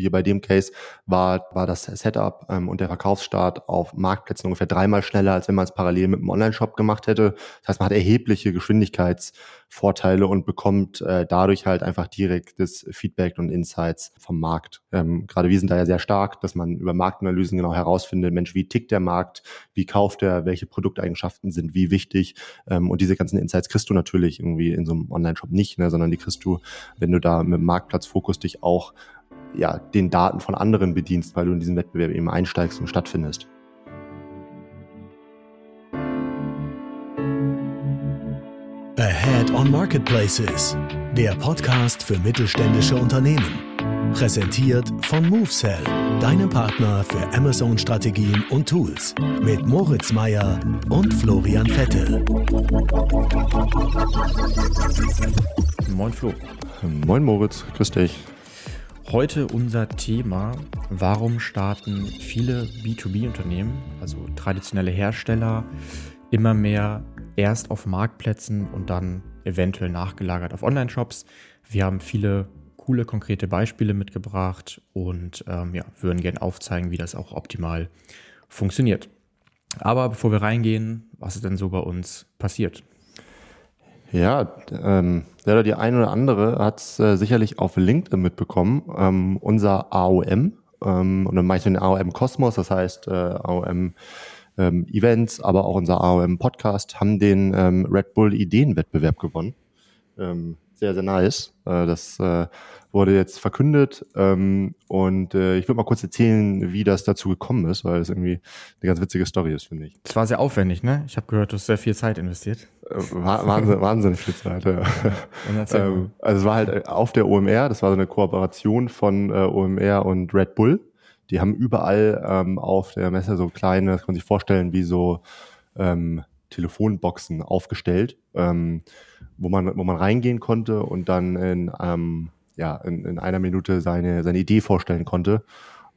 hier bei dem Case war, war das Setup ähm, und der Verkaufsstart auf Marktplätzen ungefähr dreimal schneller, als wenn man es parallel mit einem Online-Shop gemacht hätte. Das heißt, man hat erhebliche Geschwindigkeitsvorteile und bekommt äh, dadurch halt einfach direktes Feedback und Insights vom Markt. Ähm, gerade wir sind da ja sehr stark, dass man über Marktanalysen genau herausfindet, Mensch, wie tickt der Markt, wie kauft er, welche Produkteigenschaften sind wie wichtig. Ähm, und diese ganzen Insights kriegst du natürlich irgendwie in so einem Online-Shop nicht, ne, sondern die kriegst du, wenn du da mit Marktplatzfokus dich auch ja, den Daten von anderen bedienst, weil du in diesen Wettbewerb eben einsteigst und stattfindest. Ahead on Marketplaces, der Podcast für mittelständische Unternehmen. Präsentiert von MoveSell, deinem Partner für Amazon-Strategien und Tools. Mit Moritz Meyer und Florian Vettel. Moin Flo. Moin Moritz, grüß dich. Heute unser Thema, warum starten viele B2B-Unternehmen, also traditionelle Hersteller, immer mehr erst auf Marktplätzen und dann eventuell nachgelagert auf Online-Shops. Wir haben viele coole, konkrete Beispiele mitgebracht und ähm, ja, würden gerne aufzeigen, wie das auch optimal funktioniert. Aber bevor wir reingehen, was ist denn so bei uns passiert? Ja, ähm, der die eine oder andere hat es äh, sicherlich auf LinkedIn mitbekommen. Ähm, unser AOM, ähm, und dann mache ich den AOM Kosmos, das heißt äh, AOM ähm, Events, aber auch unser AOM Podcast, haben den ähm, Red Bull Ideenwettbewerb gewonnen. Ähm, sehr, sehr nice. Äh, das äh, wurde jetzt verkündet ähm, und äh, ich würde mal kurz erzählen, wie das dazu gekommen ist, weil es irgendwie eine ganz witzige Story ist, finde ich. Es war sehr aufwendig, ne? Ich habe gehört, du hast sehr viel Zeit investiert. Wahnsinn, wahnsinnig viel Zeit, ja. ähm, also es war halt auf der OMR, das war so eine Kooperation von OMR und Red Bull. Die haben überall ähm, auf der Messe so kleine, das kann man sich vorstellen, wie so ähm, Telefonboxen aufgestellt, ähm, wo man, wo man reingehen konnte und dann in, ähm, ja, in, in einer Minute seine, seine Idee vorstellen konnte.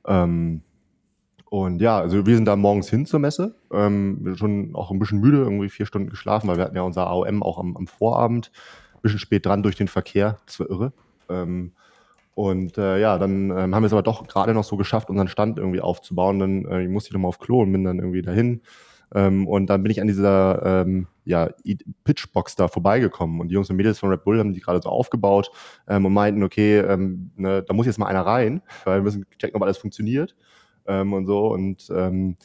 Ähm, und ja, also wir sind da morgens hin zur Messe, ähm, schon auch ein bisschen müde, irgendwie vier Stunden geschlafen, weil wir hatten ja unser AOM auch am, am Vorabend, ein bisschen spät dran durch den Verkehr, das war irre. Ähm, und äh, ja, dann ähm, haben wir es aber doch gerade noch so geschafft, unseren Stand irgendwie aufzubauen. Dann äh, ich musste ich nochmal auf Klo und bin dann irgendwie dahin. Ähm, und dann bin ich an dieser ähm, ja, Pitchbox da vorbeigekommen. Und die Jungs und Mädels von Red Bull haben die gerade so aufgebaut ähm, und meinten, okay, ähm, ne, da muss jetzt mal einer rein, weil wir müssen checken, ob alles funktioniert ähm, und so. Und ähm,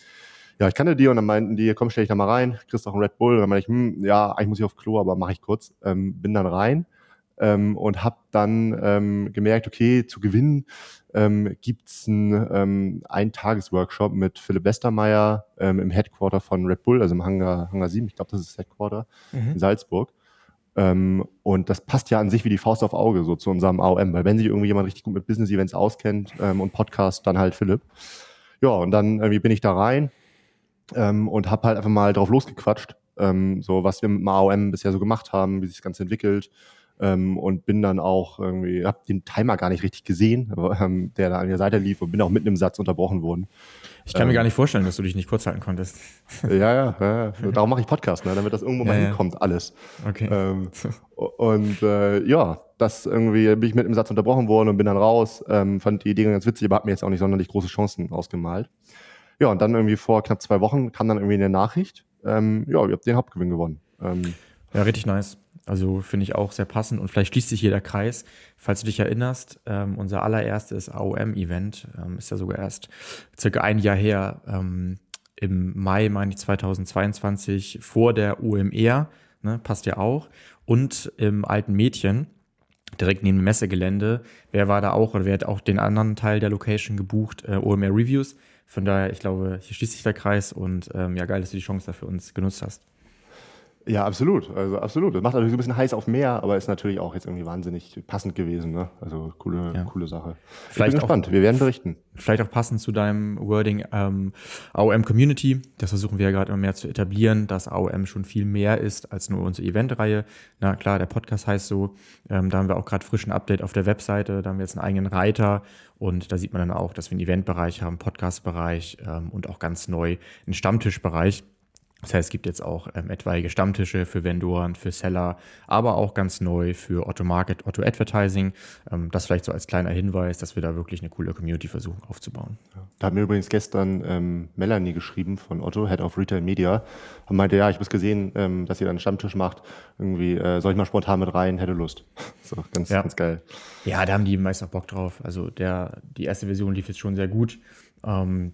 ja, ich kannte die und dann meinten die, komm, stell dich da mal rein, kriegst auch einen Red Bull. Und dann meinte ich, hm, ja, eigentlich muss ich auf Klo, aber mache ich kurz, ähm, bin dann rein ähm, und habe dann ähm, gemerkt, okay, zu gewinnen ähm, gibt es einen ähm, Ein-Tages-Workshop mit Philipp Westermeier ähm, im Headquarter von Red Bull, also im Hangar, Hangar 7, ich glaube, das ist das Headquarter mhm. in Salzburg. Ähm, und das passt ja an sich wie die Faust auf Auge so zu unserem AOM, weil wenn sich irgendwie jemand richtig gut mit Business-Events auskennt ähm, und Podcast, dann halt Philipp. Ja, und dann irgendwie bin ich da rein ähm, und habe halt einfach mal drauf losgequatscht, ähm, so was wir mit dem AOM bisher so gemacht haben, wie sich das Ganze entwickelt, ähm, und bin dann auch irgendwie, hab den Timer gar nicht richtig gesehen, ähm, der da an der Seite lief und bin auch mitten im Satz unterbrochen worden. Ich kann ähm, mir gar nicht vorstellen, dass du dich nicht kurz halten konntest. Ja, ja, ja. darum mache ich Podcast, ne, damit das irgendwo mal ja, hinkommt, alles. Okay. Ähm, und äh, ja, das irgendwie bin ich mit im Satz unterbrochen worden und bin dann raus, ähm, fand die Idee ganz witzig, aber hat mir jetzt auch nicht sonderlich große Chancen ausgemalt. Ja, und dann irgendwie vor knapp zwei Wochen kam dann irgendwie eine Nachricht, ähm, ja, ihr habt den Hauptgewinn gewonnen. Ähm, ja, richtig nice. Also finde ich auch sehr passend und vielleicht schließt sich hier der Kreis. Falls du dich erinnerst, ähm, unser allererstes AOM-Event ähm, ist ja sogar erst circa ein Jahr her, ähm, im Mai, meine ich, 2022, vor der UMR, ne, passt ja auch, und im alten Mädchen, direkt neben dem Messegelände. Wer war da auch oder wer hat auch den anderen Teil der Location gebucht? Äh, OMR Reviews. Von daher, ich glaube, hier schließt sich der Kreis und ähm, ja, geil, dass du die Chance dafür uns genutzt hast. Ja, absolut. Also absolut. Das macht natürlich so ein bisschen heiß auf Meer, aber ist natürlich auch jetzt irgendwie wahnsinnig passend gewesen. Ne? Also coole, ja. coole Sache. Vielleicht ich bin gespannt. Auch, Wir werden berichten. Vielleicht auch passend zu deinem Wording ähm, AOM Community. Das versuchen wir ja gerade immer mehr zu etablieren, dass AOM schon viel mehr ist als nur unsere Eventreihe. Na klar, der Podcast heißt so. Ähm, da haben wir auch gerade frischen Update auf der Webseite. Da haben wir jetzt einen eigenen Reiter und da sieht man dann auch, dass wir einen Eventbereich haben, Podcastbereich ähm, und auch ganz neu einen Stammtischbereich. Das heißt, es gibt jetzt auch ähm, etwaige Stammtische für Vendoren, für Seller, aber auch ganz neu für Otto Market, Otto Advertising. Ähm, das vielleicht so als kleiner Hinweis, dass wir da wirklich eine coole Community versuchen aufzubauen. Ja. Da hat mir übrigens gestern ähm, Melanie geschrieben von Otto, Head of Retail Media, und meinte, ja, ich habe gesehen, ähm, dass ihr da einen Stammtisch macht. Irgendwie, äh, soll ich mal spontan mit rein, hätte Lust. so, ganz, ja. ganz geil. Ja, da haben die meist auch Bock drauf. Also der, die erste Version lief jetzt schon sehr gut. Ähm,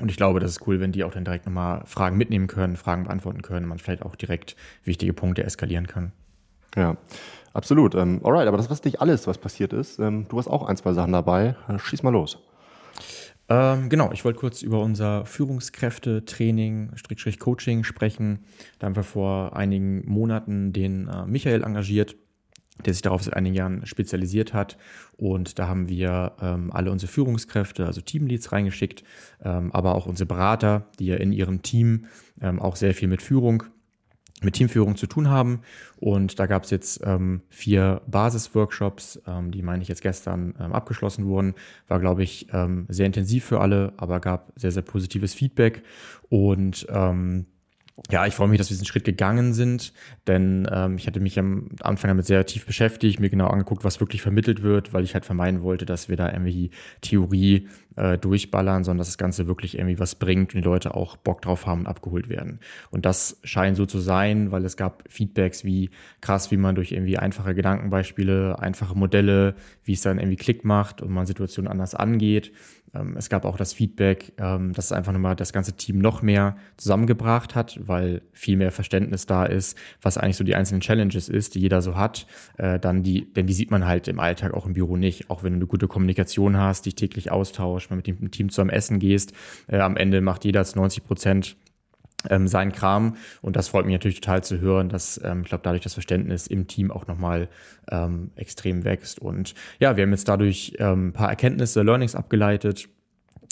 und ich glaube, das ist cool, wenn die auch dann direkt nochmal Fragen mitnehmen können, Fragen beantworten können, man vielleicht auch direkt wichtige Punkte eskalieren kann. Ja, absolut. Ähm, alright, aber das war nicht alles, was passiert ist. Ähm, du hast auch ein, zwei Sachen dabei. Äh, schieß mal los. Ähm, genau, ich wollte kurz über unser Führungskräfte-Training, Coaching sprechen. Da haben wir vor einigen Monaten den äh, Michael engagiert der sich darauf seit einigen Jahren spezialisiert hat. Und da haben wir ähm, alle unsere Führungskräfte, also Teamleads reingeschickt, ähm, aber auch unsere Berater, die ja in ihrem Team ähm, auch sehr viel mit Führung, mit Teamführung zu tun haben. Und da gab es jetzt ähm, vier Basisworkshops, ähm, die meine ich jetzt gestern ähm, abgeschlossen wurden. War, glaube ich, sehr intensiv für alle, aber gab sehr, sehr positives Feedback. Und ja, ich freue mich, dass wir diesen Schritt gegangen sind, denn ähm, ich hatte mich am Anfang damit sehr tief beschäftigt, mir genau angeguckt, was wirklich vermittelt wird, weil ich halt vermeiden wollte, dass wir da irgendwie Theorie äh, durchballern, sondern dass das Ganze wirklich irgendwie was bringt und die Leute auch Bock drauf haben und abgeholt werden. Und das scheint so zu sein, weil es gab Feedbacks wie krass, wie man durch irgendwie einfache Gedankenbeispiele, einfache Modelle, wie es dann irgendwie Klick macht und man Situationen anders angeht. Ähm, es gab auch das Feedback, ähm, dass es einfach nochmal das ganze Team noch mehr zusammengebracht hat, weil viel mehr Verständnis da ist, was eigentlich so die einzelnen Challenges ist, die jeder so hat. Äh, dann die, denn die sieht man halt im Alltag auch im Büro nicht. Auch wenn du eine gute Kommunikation hast, dich täglich austauschst, mal mit dem Team zusammen essen gehst, äh, am Ende macht jeder zu 90 Prozent ähm, sein Kram. Und das freut mich natürlich total zu hören, dass ähm, ich glaube, dadurch das Verständnis im Team auch nochmal ähm, extrem wächst. Und ja, wir haben jetzt dadurch ähm, ein paar Erkenntnisse, Learnings abgeleitet.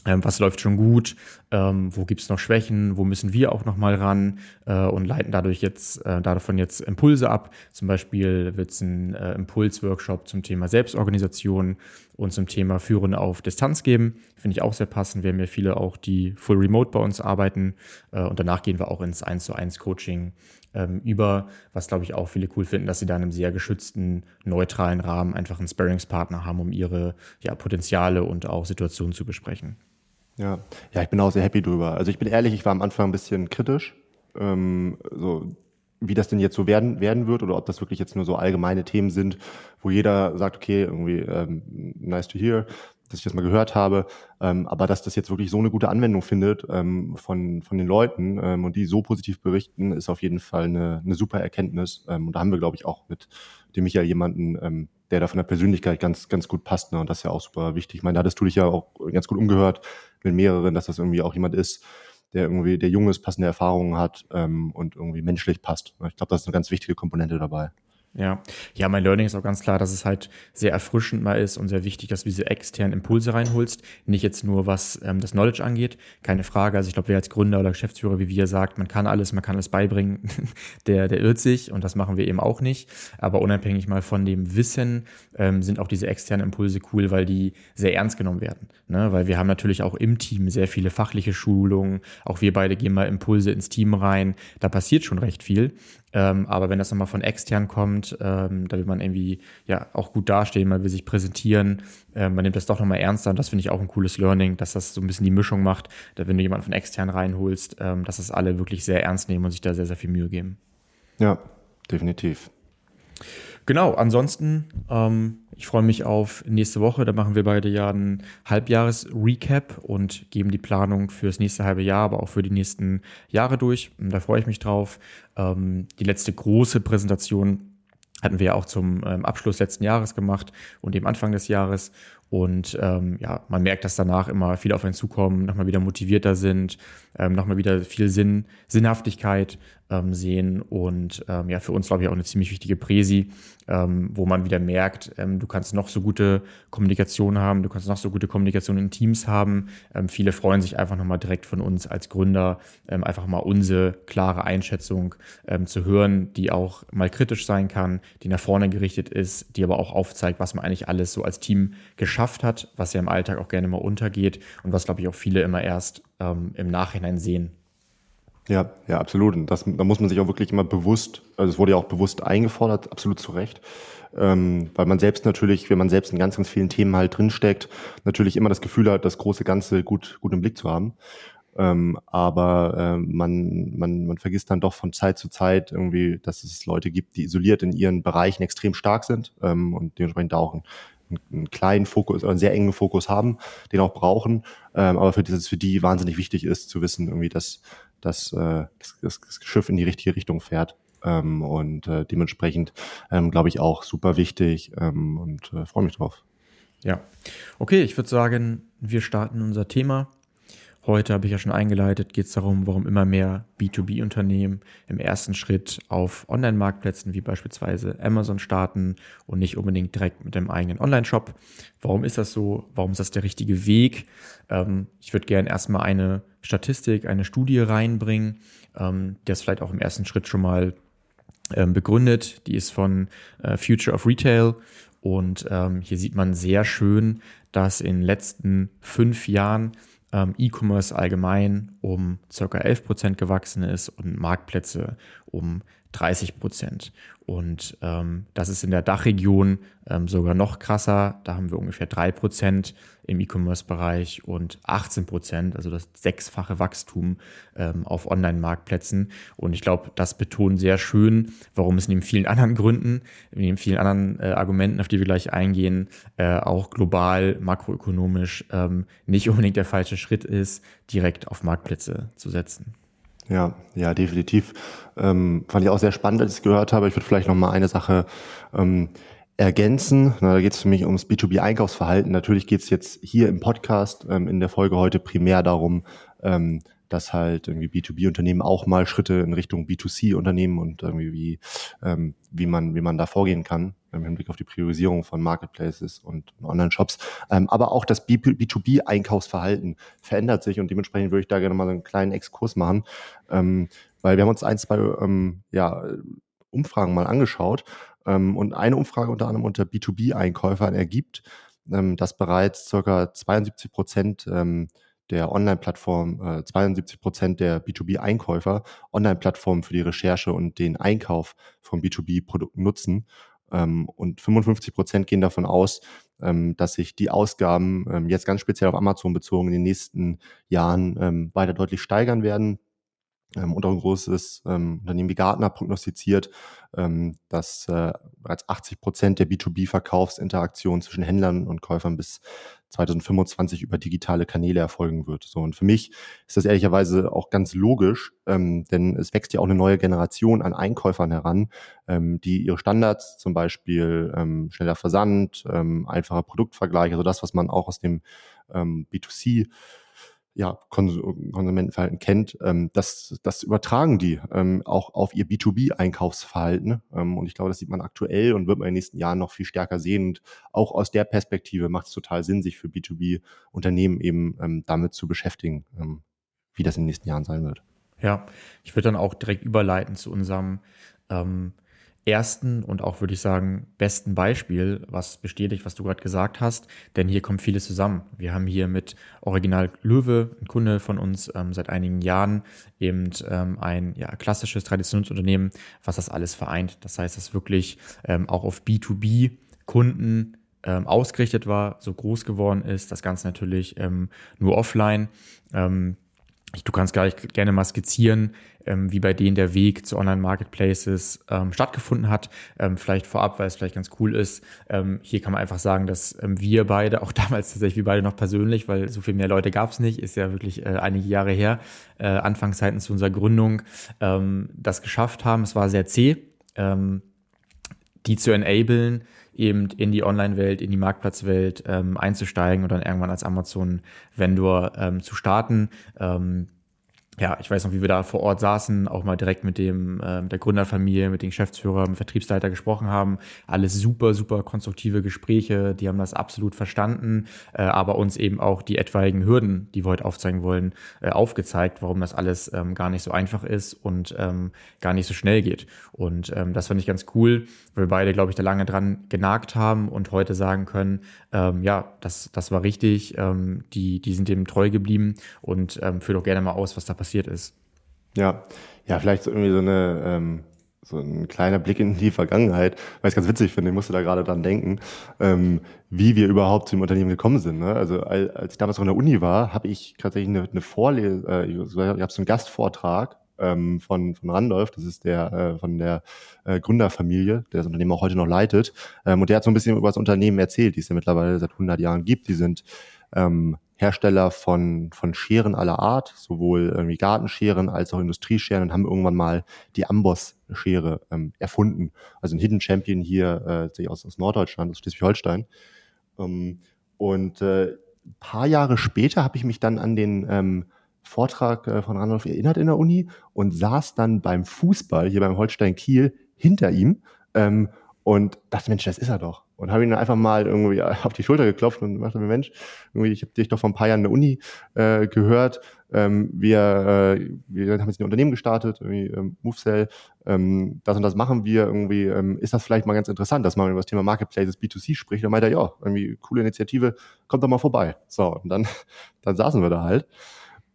Ähm, was läuft schon gut, ähm, wo gibt es noch Schwächen, wo müssen wir auch nochmal ran äh, und leiten dadurch jetzt äh, davon jetzt Impulse ab. Zum Beispiel wird es einen äh, Impulsworkshop zum Thema Selbstorganisation und zum Thema Führen auf Distanz geben. Finde ich auch sehr passend. Wir haben ja viele auch, die full remote bei uns arbeiten. Äh, und danach gehen wir auch ins 1 zu 1 Coaching ähm, über, was glaube ich auch viele cool finden, dass sie da in einem sehr geschützten, neutralen Rahmen einfach einen Sparringspartner haben, um ihre ja, Potenziale und auch Situationen zu besprechen. Ja. ja, ich bin auch sehr happy drüber. Also ich bin ehrlich, ich war am Anfang ein bisschen kritisch. Ähm, so wie das denn jetzt so werden, werden wird oder ob das wirklich jetzt nur so allgemeine Themen sind, wo jeder sagt, okay, irgendwie ähm, nice to hear, dass ich das mal gehört habe, ähm, aber dass das jetzt wirklich so eine gute Anwendung findet ähm, von, von den Leuten ähm, und die so positiv berichten, ist auf jeden Fall eine, eine super Erkenntnis. Ähm, und da haben wir, glaube ich, auch mit dem Michael jemanden, ähm, der da von der Persönlichkeit ganz, ganz gut passt. Ne? Und das ist ja auch super wichtig. Ich meine, da hattest du dich ja auch ganz gut umgehört mit mehreren, dass das irgendwie auch jemand ist, der irgendwie, der junges, passende Erfahrungen hat ähm, und irgendwie menschlich passt. Ich glaube, das ist eine ganz wichtige Komponente dabei. Ja, ja, mein Learning ist auch ganz klar, dass es halt sehr erfrischend mal ist und sehr wichtig, dass du diese externen Impulse reinholst. Nicht jetzt nur, was ähm, das Knowledge angeht, keine Frage. Also ich glaube, wer als Gründer oder Geschäftsführer, wie wir sagt, man kann alles, man kann alles beibringen, der, der irrt sich und das machen wir eben auch nicht. Aber unabhängig mal von dem Wissen ähm, sind auch diese externen Impulse cool, weil die sehr ernst genommen werden. Ne? Weil wir haben natürlich auch im Team sehr viele fachliche Schulungen. Auch wir beide gehen mal Impulse ins Team rein. Da passiert schon recht viel. Ähm, aber wenn das nochmal von extern kommt, ähm, da will man irgendwie ja auch gut dastehen, man will sich präsentieren, ähm, man nimmt das doch nochmal ernster und das finde ich auch ein cooles Learning, dass das so ein bisschen die Mischung macht, da wenn du jemanden von extern reinholst, ähm, dass das alle wirklich sehr ernst nehmen und sich da sehr, sehr viel Mühe geben. Ja, definitiv. Genau, ansonsten, ähm, ich freue mich auf nächste Woche. Da machen wir beide ja einen Halbjahres-Recap und geben die Planung fürs nächste halbe Jahr, aber auch für die nächsten Jahre durch. Und da freue ich mich drauf. Ähm, die letzte große Präsentation hatten wir ja auch zum ähm, Abschluss letzten Jahres gemacht und dem Anfang des Jahres. Und ähm, ja, man merkt, dass danach immer viele auf einen zukommen, nochmal wieder motivierter sind, ähm, nochmal wieder viel Sinn, Sinnhaftigkeit ähm, sehen. Und ähm, ja, für uns, glaube ich, auch eine ziemlich wichtige Präsi, ähm, wo man wieder merkt, ähm, du kannst noch so gute Kommunikation haben, du kannst noch so gute Kommunikation in Teams haben. Ähm, viele freuen sich einfach nochmal direkt von uns als Gründer, einfach mal unsere klare Einschätzung zu hören, die auch mal kritisch sein kann, die nach vorne gerichtet ist, die aber auch aufzeigt, was man eigentlich alles so als Team geschafft hat, was ja im Alltag auch gerne mal untergeht und was, glaube ich, auch viele immer erst ähm, im Nachhinein sehen. Ja, ja, absolut. Und das, da muss man sich auch wirklich immer bewusst, also es wurde ja auch bewusst eingefordert, absolut zu Recht, ähm, weil man selbst natürlich, wenn man selbst in ganz, ganz vielen Themen halt drinsteckt, natürlich immer das Gefühl hat, das große Ganze gut, gut im Blick zu haben. Ähm, aber äh, man, man, man vergisst dann doch von Zeit zu Zeit irgendwie, dass es Leute gibt, die isoliert in ihren Bereichen extrem stark sind ähm, und dementsprechend auch einen, einen kleinen Fokus, einen sehr engen Fokus haben, den auch brauchen, ähm, aber für dieses für die wahnsinnig wichtig ist zu wissen, irgendwie, dass, dass äh, das, das Schiff in die richtige Richtung fährt. Ähm, und äh, dementsprechend ähm, glaube ich auch super wichtig ähm, und äh, freue mich drauf. Ja, okay, ich würde sagen, wir starten unser Thema. Heute habe ich ja schon eingeleitet, geht es darum, warum immer mehr B2B-Unternehmen im ersten Schritt auf Online-Marktplätzen wie beispielsweise Amazon starten und nicht unbedingt direkt mit dem eigenen Online-Shop. Warum ist das so? Warum ist das der richtige Weg? Ähm, ich würde gerne erstmal eine Statistik, eine Studie reinbringen, ähm, die das vielleicht auch im ersten Schritt schon mal ähm, begründet. Die ist von äh, Future of Retail und ähm, hier sieht man sehr schön, dass in den letzten fünf Jahren ähm, E-Commerce allgemein um circa 11 Prozent gewachsen ist und Marktplätze um 30 Prozent. Und ähm, das ist in der Dachregion ähm, sogar noch krasser. Da haben wir ungefähr drei Prozent im E-Commerce-Bereich und 18 Prozent, also das sechsfache Wachstum ähm, auf Online-Marktplätzen. Und ich glaube, das betont sehr schön, warum es neben vielen anderen Gründen, neben vielen anderen äh, Argumenten, auf die wir gleich eingehen, äh, auch global, makroökonomisch ähm, nicht unbedingt der falsche Schritt ist, direkt auf Marktplätze zu setzen. Ja, ja, definitiv. Ähm, fand ich auch sehr spannend, als ich es gehört habe. Ich würde vielleicht noch mal eine Sache ähm, ergänzen. Na, da geht es für mich ums B2B-Einkaufsverhalten. Natürlich geht es jetzt hier im Podcast ähm, in der Folge heute primär darum, ähm, dass halt irgendwie B2B-Unternehmen auch mal Schritte in Richtung B2C unternehmen und irgendwie wie, ähm, wie man, wie man da vorgehen kann im Hinblick auf die Priorisierung von Marketplaces und Online-Shops. Ähm, aber auch das B2B-Einkaufsverhalten verändert sich und dementsprechend würde ich da gerne mal einen kleinen Exkurs machen, ähm, weil wir haben uns ein, zwei ähm, ja, Umfragen mal angeschaut ähm, und eine Umfrage unter anderem unter B2B-Einkäufern ergibt, ähm, dass bereits circa 72 Prozent ähm, der Online-Plattform, äh, 72 Prozent der B2B-Einkäufer Online-Plattformen für die Recherche und den Einkauf von B2B-Produkten nutzen. Ähm, und 55 Prozent gehen davon aus, ähm, dass sich die Ausgaben ähm, jetzt ganz speziell auf Amazon bezogen in den nächsten Jahren ähm, weiter deutlich steigern werden. Ähm, und auch ein großes ähm, Unternehmen wie Gartner prognostiziert, dass äh, bereits 80 Prozent der B2B-Verkaufsinteraktion zwischen Händlern und Käufern bis 2025 über digitale Kanäle erfolgen wird. So und für mich ist das ehrlicherweise auch ganz logisch, ähm, denn es wächst ja auch eine neue Generation an Einkäufern heran, ähm, die ihre Standards, zum Beispiel ähm, schneller Versand, ähm, einfacher Produktvergleich, also das, was man auch aus dem ähm, B2C ja, Konsumentenverhalten kennt, ähm, das, das übertragen die ähm, auch auf ihr B2B-Einkaufsverhalten. Ähm, und ich glaube, das sieht man aktuell und wird man in den nächsten Jahren noch viel stärker sehen. Und auch aus der Perspektive macht es total Sinn, sich für B2B-Unternehmen eben ähm, damit zu beschäftigen, ähm, wie das in den nächsten Jahren sein wird. Ja, ich würde dann auch direkt überleiten zu unserem ähm, ersten und auch, würde ich sagen, besten Beispiel, was bestätigt, was du gerade gesagt hast, denn hier kommt vieles zusammen. Wir haben hier mit Original Löwe, ein Kunde von uns ähm, seit einigen Jahren, eben ähm, ein ja, klassisches Traditionsunternehmen, was das alles vereint. Das heißt, dass wirklich ähm, auch auf B2B-Kunden ähm, ausgerichtet war, so groß geworden ist. Das Ganze natürlich ähm, nur offline. Ähm, Du kannst gleich gerne mal skizzieren, ähm, wie bei denen der Weg zu Online-Marketplaces ähm, stattgefunden hat. Ähm, vielleicht vorab, weil es vielleicht ganz cool ist. Ähm, hier kann man einfach sagen, dass ähm, wir beide, auch damals tatsächlich wir beide noch persönlich, weil so viel mehr Leute gab es nicht, ist ja wirklich äh, einige Jahre her, äh, Anfangszeiten zu unserer Gründung, ähm, das geschafft haben. Es war sehr zäh, die zu enablen, eben in die Online-Welt, in die Marktplatzwelt ähm, einzusteigen und dann irgendwann als Amazon-Vendor ähm, zu starten. Ähm, ja, ich weiß noch, wie wir da vor Ort saßen, auch mal direkt mit dem, äh, mit der Gründerfamilie, mit den Geschäftsführern, mit dem Vertriebsleiter gesprochen haben. Alles super, super konstruktive Gespräche. Die haben das absolut verstanden, äh, aber uns eben auch die etwaigen Hürden, die wir heute aufzeigen wollen, äh, aufgezeigt, warum das alles ähm, gar nicht so einfach ist und ähm, gar nicht so schnell geht. Und ähm, das fand ich ganz cool, weil wir beide, glaube ich, da lange dran genagt haben und heute sagen können, ähm, ja, das, das war richtig, ähm, die, die sind dem treu geblieben und ähm, führ doch gerne mal aus, was da passiert ist. Ja, ja, vielleicht so irgendwie so eine ähm, so ein kleiner Blick in die Vergangenheit, weil ich es ganz witzig finde, ich musste da gerade dran denken, ähm, wie wir überhaupt zum Unternehmen gekommen sind. Ne? Also als ich damals noch in der Uni war, habe ich tatsächlich eine, eine Vorlesung, äh, ich habe so einen Gastvortrag ähm, von, von Randolph, das ist der äh, von der äh, Gründerfamilie, der das Unternehmen auch heute noch leitet. Ähm, und der hat so ein bisschen über das Unternehmen erzählt, die es ja mittlerweile seit 100 Jahren gibt. Die sind ähm, Hersteller von, von Scheren aller Art, sowohl irgendwie Gartenscheren als auch Industriescheren und haben irgendwann mal die Amboss-Schere ähm, erfunden. Also ein Hidden Champion hier äh, aus, aus Norddeutschland, aus Schleswig-Holstein. Ähm, und äh, paar Jahre später habe ich mich dann an den ähm, Vortrag äh, von Randolph erinnert in der Uni und saß dann beim Fußball hier beim Holstein Kiel hinter ihm ähm, und dachte, Mensch, das ist er doch und habe ihn dann einfach mal irgendwie auf die Schulter geklopft und dachte mir, Mensch, irgendwie, ich habe dich doch vor ein paar Jahren in der Uni äh, gehört. Ähm, wir, äh, wir haben jetzt ein Unternehmen gestartet, irgendwie ähm, MoveSell, ähm, das und das machen wir irgendwie. Ähm, ist das vielleicht mal ganz interessant, dass man über das Thema Marketplaces B2C spricht? Und meinte er, ja, irgendwie coole Initiative, kommt doch mal vorbei. So, und dann, dann saßen wir da halt.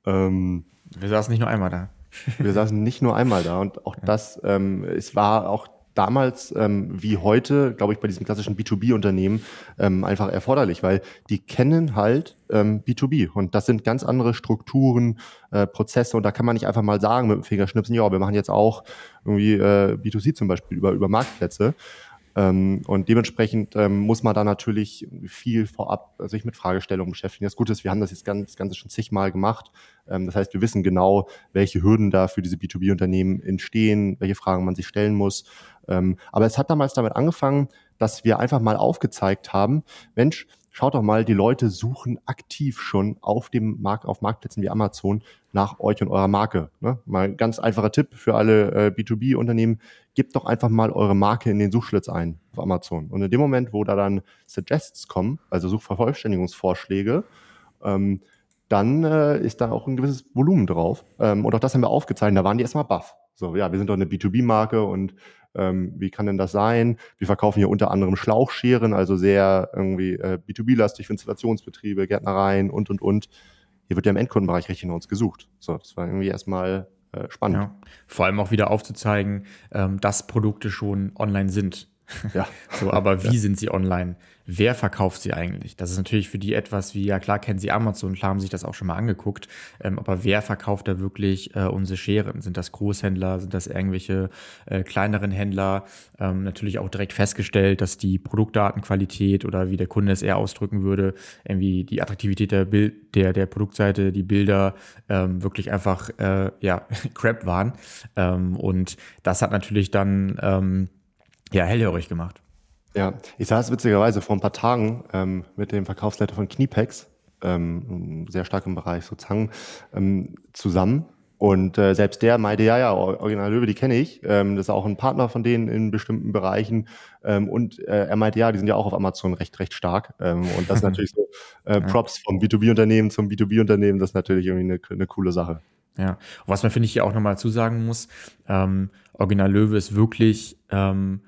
Ähm, wir saßen nicht nur einmal da. wir saßen nicht nur einmal da und auch ja. das, ähm, es war auch damals ähm, wie heute, glaube ich, bei diesen klassischen B2B-Unternehmen ähm, einfach erforderlich, weil die kennen halt ähm, B2B und das sind ganz andere Strukturen, äh, Prozesse und da kann man nicht einfach mal sagen mit dem Fingerschnipsen, ja, wir machen jetzt auch irgendwie äh, B2C zum Beispiel über, über Marktplätze. Ähm, und dementsprechend ähm, muss man da natürlich viel vorab sich mit Fragestellungen beschäftigen. Das Gute ist, wir haben das jetzt ganz, das Ganze schon zigmal gemacht. Ähm, das heißt, wir wissen genau, welche Hürden da für diese B2B-Unternehmen entstehen, welche Fragen man sich stellen muss. Aber es hat damals damit angefangen, dass wir einfach mal aufgezeigt haben, Mensch, schaut doch mal, die Leute suchen aktiv schon auf dem Markt, auf Marktplätzen wie Amazon nach euch und eurer Marke. Ne? Mal ein ganz einfacher Tipp für alle äh, B2B-Unternehmen, gebt doch einfach mal eure Marke in den Suchschlitz ein auf Amazon. Und in dem Moment, wo da dann Suggests kommen, also Suchvervollständigungsvorschläge, ähm, dann äh, ist da auch ein gewisses Volumen drauf. Ähm, und auch das haben wir aufgezeichnet, da waren die erstmal baff. So, ja, wir sind doch eine B2B-Marke und ähm, wie kann denn das sein? Wir verkaufen hier unter anderem Schlauchscheren, also sehr irgendwie äh, B2B-lastig für Installationsbetriebe, Gärtnereien und, und, und. Hier wird ja im Endkundenbereich richtig nach uns gesucht. So, das war irgendwie erstmal äh, spannend. Ja. Vor allem auch wieder aufzuzeigen, ähm, dass Produkte schon online sind. Ja. so, aber wie ja. sind sie online? wer verkauft sie eigentlich? Das ist natürlich für die etwas wie, ja klar kennen sie Amazon, klar haben sich das auch schon mal angeguckt, ähm, aber wer verkauft da wirklich äh, unsere Scheren? Sind das Großhändler, sind das irgendwelche äh, kleineren Händler? Ähm, natürlich auch direkt festgestellt, dass die Produktdatenqualität oder wie der Kunde es eher ausdrücken würde, irgendwie die Attraktivität der, Bild, der, der Produktseite, die Bilder ähm, wirklich einfach äh, ja, crap waren. Ähm, und das hat natürlich dann ähm, ja, hellhörig gemacht. Ja, ich saß witzigerweise vor ein paar Tagen ähm, mit dem Verkaufsleiter von Kniepex, ähm, sehr stark im Bereich sozusagen, ähm, zusammen. Und äh, selbst der meinte, ja, ja, Original Löwe, die kenne ich. Ähm, das ist auch ein Partner von denen in bestimmten Bereichen. Ähm, und äh, er meinte, ja, die sind ja auch auf Amazon recht, recht stark. Ähm, und das ist natürlich so äh, Props vom B2B-Unternehmen zum B2B-Unternehmen, das ist natürlich irgendwie eine, eine coole Sache. Ja, was man, finde ich, hier auch nochmal zusagen muss, ähm, Original Löwe ist wirklich ähm,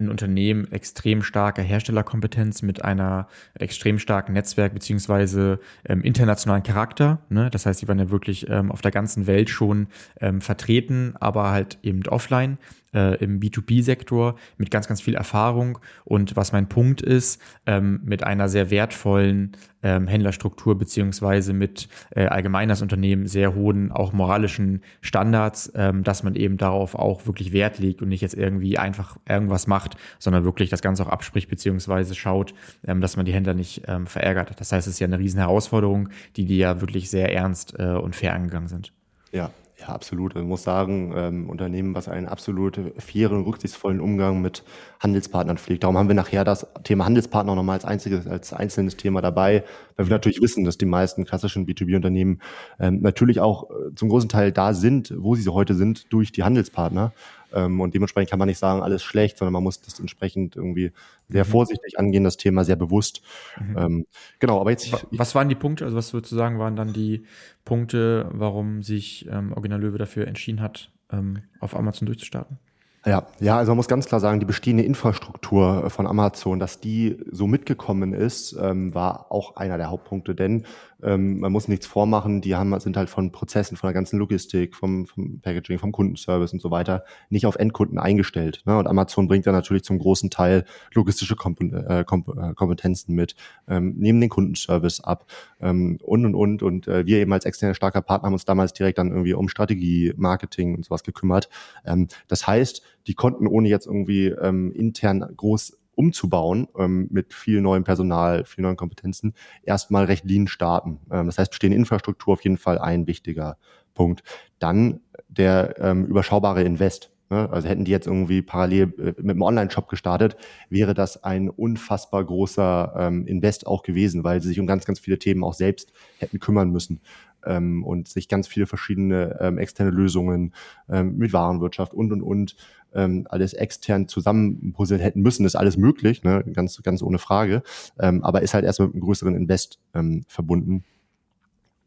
ein Unternehmen extrem starker Herstellerkompetenz mit einer extrem starken Netzwerk beziehungsweise ähm, internationalen Charakter. Ne? Das heißt, sie waren ja wirklich ähm, auf der ganzen Welt schon ähm, vertreten, aber halt eben offline äh, im B2B-Sektor mit ganz, ganz viel Erfahrung und was mein Punkt ist, ähm, mit einer sehr wertvollen ähm, Händlerstruktur beziehungsweise mit äh, allgemein das Unternehmen sehr hohen, auch moralischen Standards, ähm, dass man eben darauf auch wirklich Wert legt und nicht jetzt irgendwie einfach irgendwas macht, sondern wirklich das Ganze auch abspricht beziehungsweise schaut, ähm, dass man die Händler nicht ähm, verärgert. Das heißt, es ist ja eine riesen Herausforderung, die die ja wirklich sehr ernst äh, und fair angegangen sind. Ja, ja, absolut. Ich muss sagen, ähm, Unternehmen, was einen absolut fairen, rücksichtsvollen Umgang mit Handelspartnern pflegt. Darum haben wir nachher das Thema Handelspartner nochmal als einziges, als einzelnes Thema dabei, weil wir natürlich wissen, dass die meisten klassischen B2B-Unternehmen ähm, natürlich auch äh, zum großen Teil da sind, wo sie heute sind, durch die Handelspartner. Ähm, und dementsprechend kann man nicht sagen, alles schlecht, sondern man muss das entsprechend irgendwie sehr mhm. vorsichtig angehen, das Thema sehr bewusst. Mhm. Ähm, genau, aber jetzt. Was waren die Punkte, also was würdest du sagen, waren dann die Punkte, warum sich ähm, Original Löwe dafür entschieden hat, ähm, auf Amazon durchzustarten? Ja, ja, also man muss ganz klar sagen, die bestehende Infrastruktur von Amazon, dass die so mitgekommen ist, ähm, war auch einer der Hauptpunkte, denn ähm, man muss nichts vormachen, die haben, sind halt von Prozessen, von der ganzen Logistik, vom, vom Packaging, vom Kundenservice und so weiter nicht auf Endkunden eingestellt. Ne? Und Amazon bringt da natürlich zum großen Teil logistische Kompon äh, äh, Kompetenzen mit, ähm, nehmen den Kundenservice ab ähm, und und und. Und äh, wir eben als externer starker Partner haben uns damals direkt dann irgendwie um Strategie, Marketing und sowas gekümmert. Ähm, das heißt, die konnten ohne jetzt irgendwie ähm, intern groß umzubauen ähm, mit viel neuem Personal, viel neuen Kompetenzen, erstmal recht lean starten. Ähm, das heißt, bestehende Infrastruktur auf jeden Fall ein wichtiger Punkt. Dann der ähm, überschaubare Invest. Ne? Also hätten die jetzt irgendwie parallel äh, mit einem Online-Shop gestartet, wäre das ein unfassbar großer ähm, Invest auch gewesen, weil sie sich um ganz, ganz viele Themen auch selbst hätten kümmern müssen ähm, und sich ganz viele verschiedene ähm, externe Lösungen ähm, mit Warenwirtschaft und und und ähm, alles extern zusammenpuzzeln hätten müssen, ist alles möglich, ne? ganz, ganz ohne Frage, ähm, aber ist halt erst mit einem größeren Invest ähm, verbunden.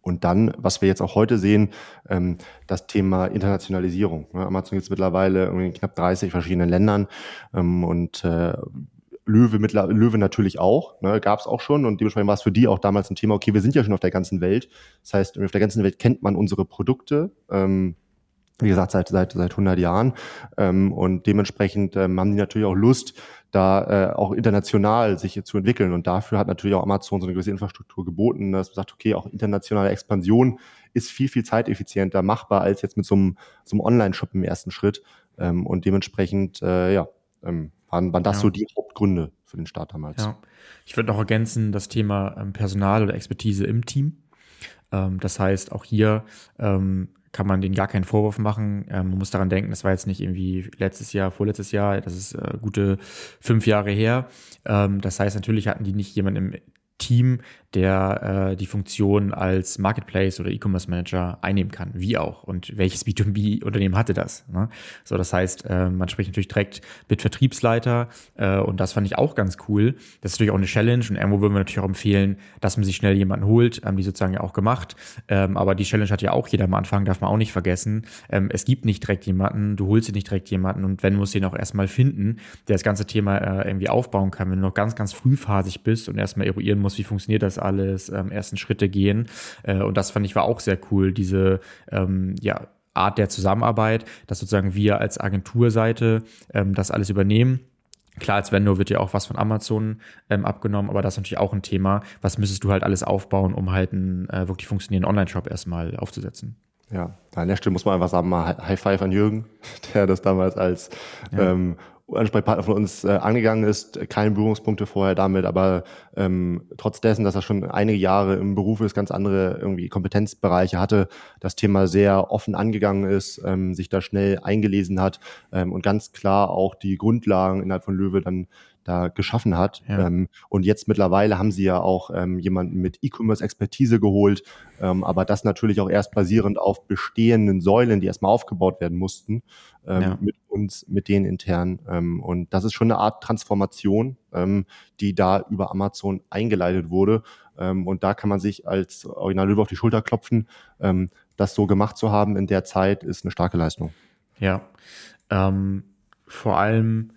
Und dann, was wir jetzt auch heute sehen, ähm, das Thema Internationalisierung. Ne? Amazon ist mittlerweile in knapp 30 verschiedenen Ländern ähm, und äh, Löwe, mittler, Löwe natürlich auch, ne, gab es auch schon und dementsprechend war es für die auch damals ein Thema, okay, wir sind ja schon auf der ganzen Welt. Das heißt, auf der ganzen Welt kennt man unsere Produkte, ähm, wie gesagt, seit, seit, seit 100 Jahren. Ähm, und dementsprechend ähm, haben die natürlich auch Lust, da äh, auch international sich zu entwickeln. Und dafür hat natürlich auch Amazon so eine gewisse Infrastruktur geboten, dass man sagt, okay, auch internationale Expansion ist viel, viel zeiteffizienter machbar als jetzt mit so einem, so einem Online-Shop im ersten Schritt. Ähm, und dementsprechend, äh, ja, ähm, waren, waren das ja. so die Hauptgründe für den Start damals. Ja. Ich würde noch ergänzen, das Thema ähm, Personal oder Expertise im Team. Ähm, das heißt, auch hier ähm, kann man denen gar keinen Vorwurf machen. Ähm, man muss daran denken, das war jetzt nicht irgendwie letztes Jahr, vorletztes Jahr, das ist äh, gute fünf Jahre her. Ähm, das heißt, natürlich hatten die nicht jemanden im Team, der äh, die Funktion als Marketplace oder E-Commerce Manager einnehmen kann. Wie auch. Und welches B2B-Unternehmen hatte das? Ne? So, das heißt, äh, man spricht natürlich direkt mit Vertriebsleiter äh, und das fand ich auch ganz cool. Das ist natürlich auch eine Challenge und irgendwo würden wir natürlich auch empfehlen, dass man sich schnell jemanden holt, haben die sozusagen ja auch gemacht. Ähm, aber die Challenge hat ja auch jeder am Anfang, darf man auch nicht vergessen. Ähm, es gibt nicht direkt jemanden, du holst dir nicht direkt jemanden und wenn, musst du ihn auch erstmal finden, der das ganze Thema äh, irgendwie aufbauen kann. Wenn du noch ganz, ganz frühphasig bist und erstmal eruieren musst, wie funktioniert das alles, ähm, ersten Schritte gehen. Äh, und das fand ich war auch sehr cool, diese ähm, ja, Art der Zusammenarbeit, dass sozusagen wir als Agenturseite ähm, das alles übernehmen. Klar, als Vendor wird ja auch was von Amazon ähm, abgenommen, aber das ist natürlich auch ein Thema. Was müsstest du halt alles aufbauen, um halt einen äh, wirklich funktionierenden Online-Shop erstmal aufzusetzen? Ja, an der Stelle muss man einfach sagen, mal High Five an Jürgen, der das damals als ja. ähm, Ansprechpartner von uns äh, angegangen ist, keine Berührungspunkte vorher damit, aber ähm, trotz dessen, dass er schon einige Jahre im Beruf ist, ganz andere irgendwie Kompetenzbereiche hatte, das Thema sehr offen angegangen ist, ähm, sich da schnell eingelesen hat ähm, und ganz klar auch die Grundlagen innerhalb von Löwe dann da geschaffen hat. Ja. Ähm, und jetzt mittlerweile haben sie ja auch ähm, jemanden mit E-Commerce-Expertise geholt, ähm, aber das natürlich auch erst basierend auf bestehenden Säulen, die erstmal aufgebaut werden mussten, ähm, ja. mit uns, mit denen intern. Ähm, und das ist schon eine Art Transformation, ähm, die da über Amazon eingeleitet wurde. Und da kann man sich als Original Löwe auf die Schulter klopfen. Das so gemacht zu haben in der Zeit ist eine starke Leistung. Ja, vor allem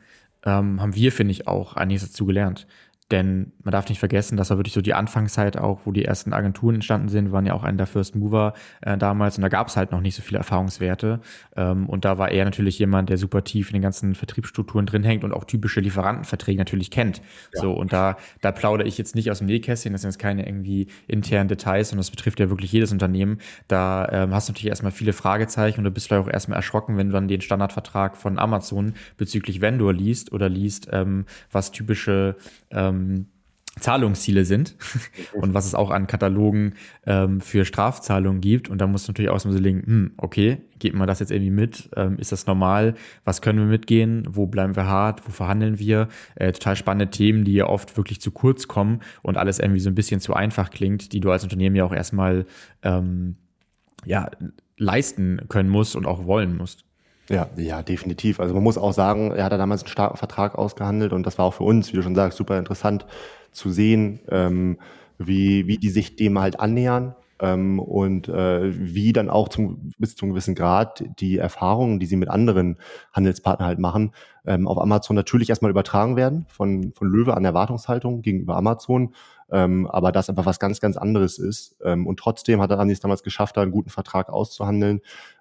ähm, haben wir, finde ich, auch einiges dazu gelernt. Denn man darf nicht vergessen, dass war wirklich so die Anfangszeit auch, wo die ersten Agenturen entstanden sind, waren ja auch einer der First Mover äh, damals und da gab es halt noch nicht so viele Erfahrungswerte. Ähm, und da war er natürlich jemand, der super tief in den ganzen Vertriebsstrukturen drin hängt und auch typische Lieferantenverträge natürlich kennt. Ja. So, und da, da plaudere ich jetzt nicht aus dem Nähkästchen, das sind jetzt keine irgendwie internen Details, und das betrifft ja wirklich jedes Unternehmen. Da ähm, hast du natürlich erstmal viele Fragezeichen und du bist vielleicht auch erstmal erschrocken, wenn du dann den Standardvertrag von Amazon bezüglich Vendor liest oder liest, ähm, was typische ähm, ähm, Zahlungsziele sind und was es auch an Katalogen ähm, für Strafzahlungen gibt. Und da muss natürlich auch so liegen, hm, okay, geht man das jetzt irgendwie mit? Ähm, ist das normal? Was können wir mitgehen? Wo bleiben wir hart? Wo verhandeln wir? Äh, total spannende Themen, die ja oft wirklich zu kurz kommen und alles irgendwie so ein bisschen zu einfach klingt, die du als Unternehmen ja auch erstmal ähm, ja, leisten können musst und auch wollen musst. Ja, ja, definitiv. Also man muss auch sagen, er hat da damals einen starken Vertrag ausgehandelt und das war auch für uns, wie du schon sagst, super interessant zu sehen, ähm, wie, wie die sich dem halt annähern. ähm, und äh, wie dann auch zum, bis zu einem gewissen Grad die Erfahrungen, die sie mit anderen Handelspartnern halt machen, ähm, auf Amazon natürlich erstmal übertragen werden von, von Löwe an Erwartungshaltung gegenüber Amazon, ähm, aber das einfach was ganz, ganz anderes ist. Ähm, und trotzdem hat er es damals geschafft, da einen guten Vertrag auszuhandeln.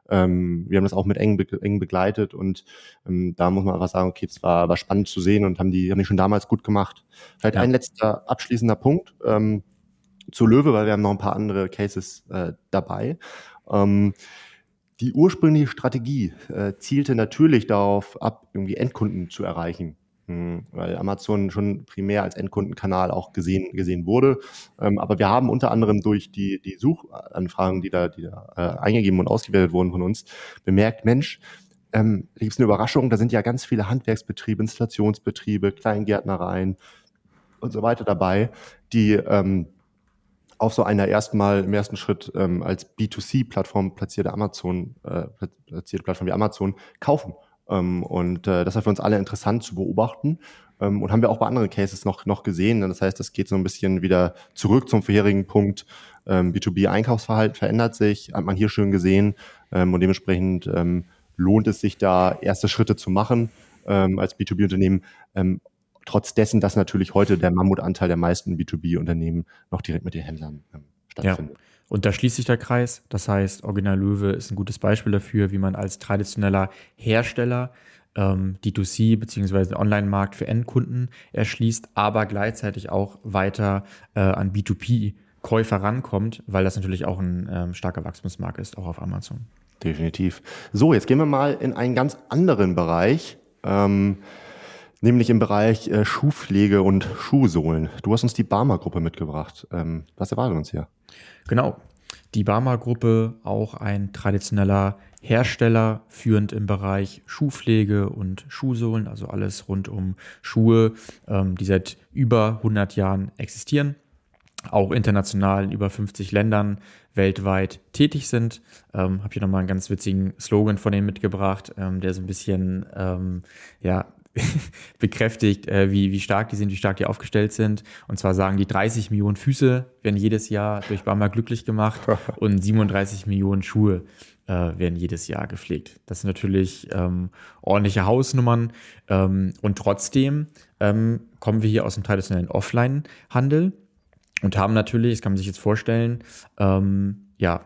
Ähm, wir haben das auch mit eng, eng begleitet und ähm, da muss man einfach sagen, okay, es war, war spannend zu sehen und haben die, haben die schon damals gut gemacht. Vielleicht ja. ein letzter abschließender Punkt. Ähm, zu Löwe, weil wir haben noch ein paar andere Cases äh, dabei. Ähm, die ursprüngliche Strategie äh, zielte natürlich darauf ab, irgendwie Endkunden zu erreichen, weil Amazon schon primär als Endkundenkanal auch gesehen, gesehen wurde. Ähm, aber wir haben unter anderem durch die, die Suchanfragen, die da, die da äh, eingegeben und ausgewertet wurden von uns, bemerkt, Mensch, ähm, da gibt es eine Überraschung, da sind ja ganz viele Handwerksbetriebe, Installationsbetriebe, Kleingärtnereien und so weiter dabei, die ähm, auf so einer erstmal im ersten Schritt ähm, als B2C-Plattform platzierte Amazon, äh, platzierte Plattform wie Amazon kaufen. Ähm, und äh, das war für uns alle interessant zu beobachten. Ähm, und haben wir auch bei anderen Cases noch, noch gesehen. Das heißt, das geht so ein bisschen wieder zurück zum vorherigen Punkt. Ähm, B2B-Einkaufsverhalten verändert sich, hat man hier schön gesehen. Und dementsprechend lohnt es sich da, erste Schritte zu machen als B2B-Unternehmen. Ähm, trotz dessen, dass natürlich heute der Mammutanteil der meisten B2B-Unternehmen noch direkt mit den Händlern stattfindet. Ja. Und da schließt sich der Kreis. Das heißt, Original Löwe ist ein gutes Beispiel dafür, wie man als traditioneller Hersteller ähm, D2C bzw. Online-Markt für Endkunden erschließt, aber gleichzeitig auch weiter äh, an B2B Käufer rankommt, weil das natürlich auch ein ähm, starker Wachstumsmarkt ist, auch auf Amazon. Definitiv. So, jetzt gehen wir mal in einen ganz anderen Bereich. Ähm, nämlich im Bereich äh, Schuhpflege und Schuhsohlen. Du hast uns die Barmer-Gruppe mitgebracht. Ähm, was erwartet uns hier? Genau. Die Barmer-Gruppe, auch ein traditioneller Hersteller, führend im Bereich Schuhpflege und Schuhsohlen, also alles rund um Schuhe, ähm, die seit über 100 Jahren existieren, auch international in über 50 Ländern weltweit tätig sind. Ähm, Habe hier nochmal einen ganz witzigen Slogan von denen mitgebracht, ähm, der so ein bisschen ja, bekräftigt, äh, wie, wie stark die sind, wie stark die aufgestellt sind. Und zwar sagen die 30 Millionen Füße werden jedes Jahr durch Bama glücklich gemacht und 37 Millionen Schuhe äh, werden jedes Jahr gepflegt. Das sind natürlich ähm, ordentliche Hausnummern. Ähm, und trotzdem ähm, kommen wir hier aus dem traditionellen Offline-Handel und haben natürlich, das kann man sich jetzt vorstellen, ähm, ja,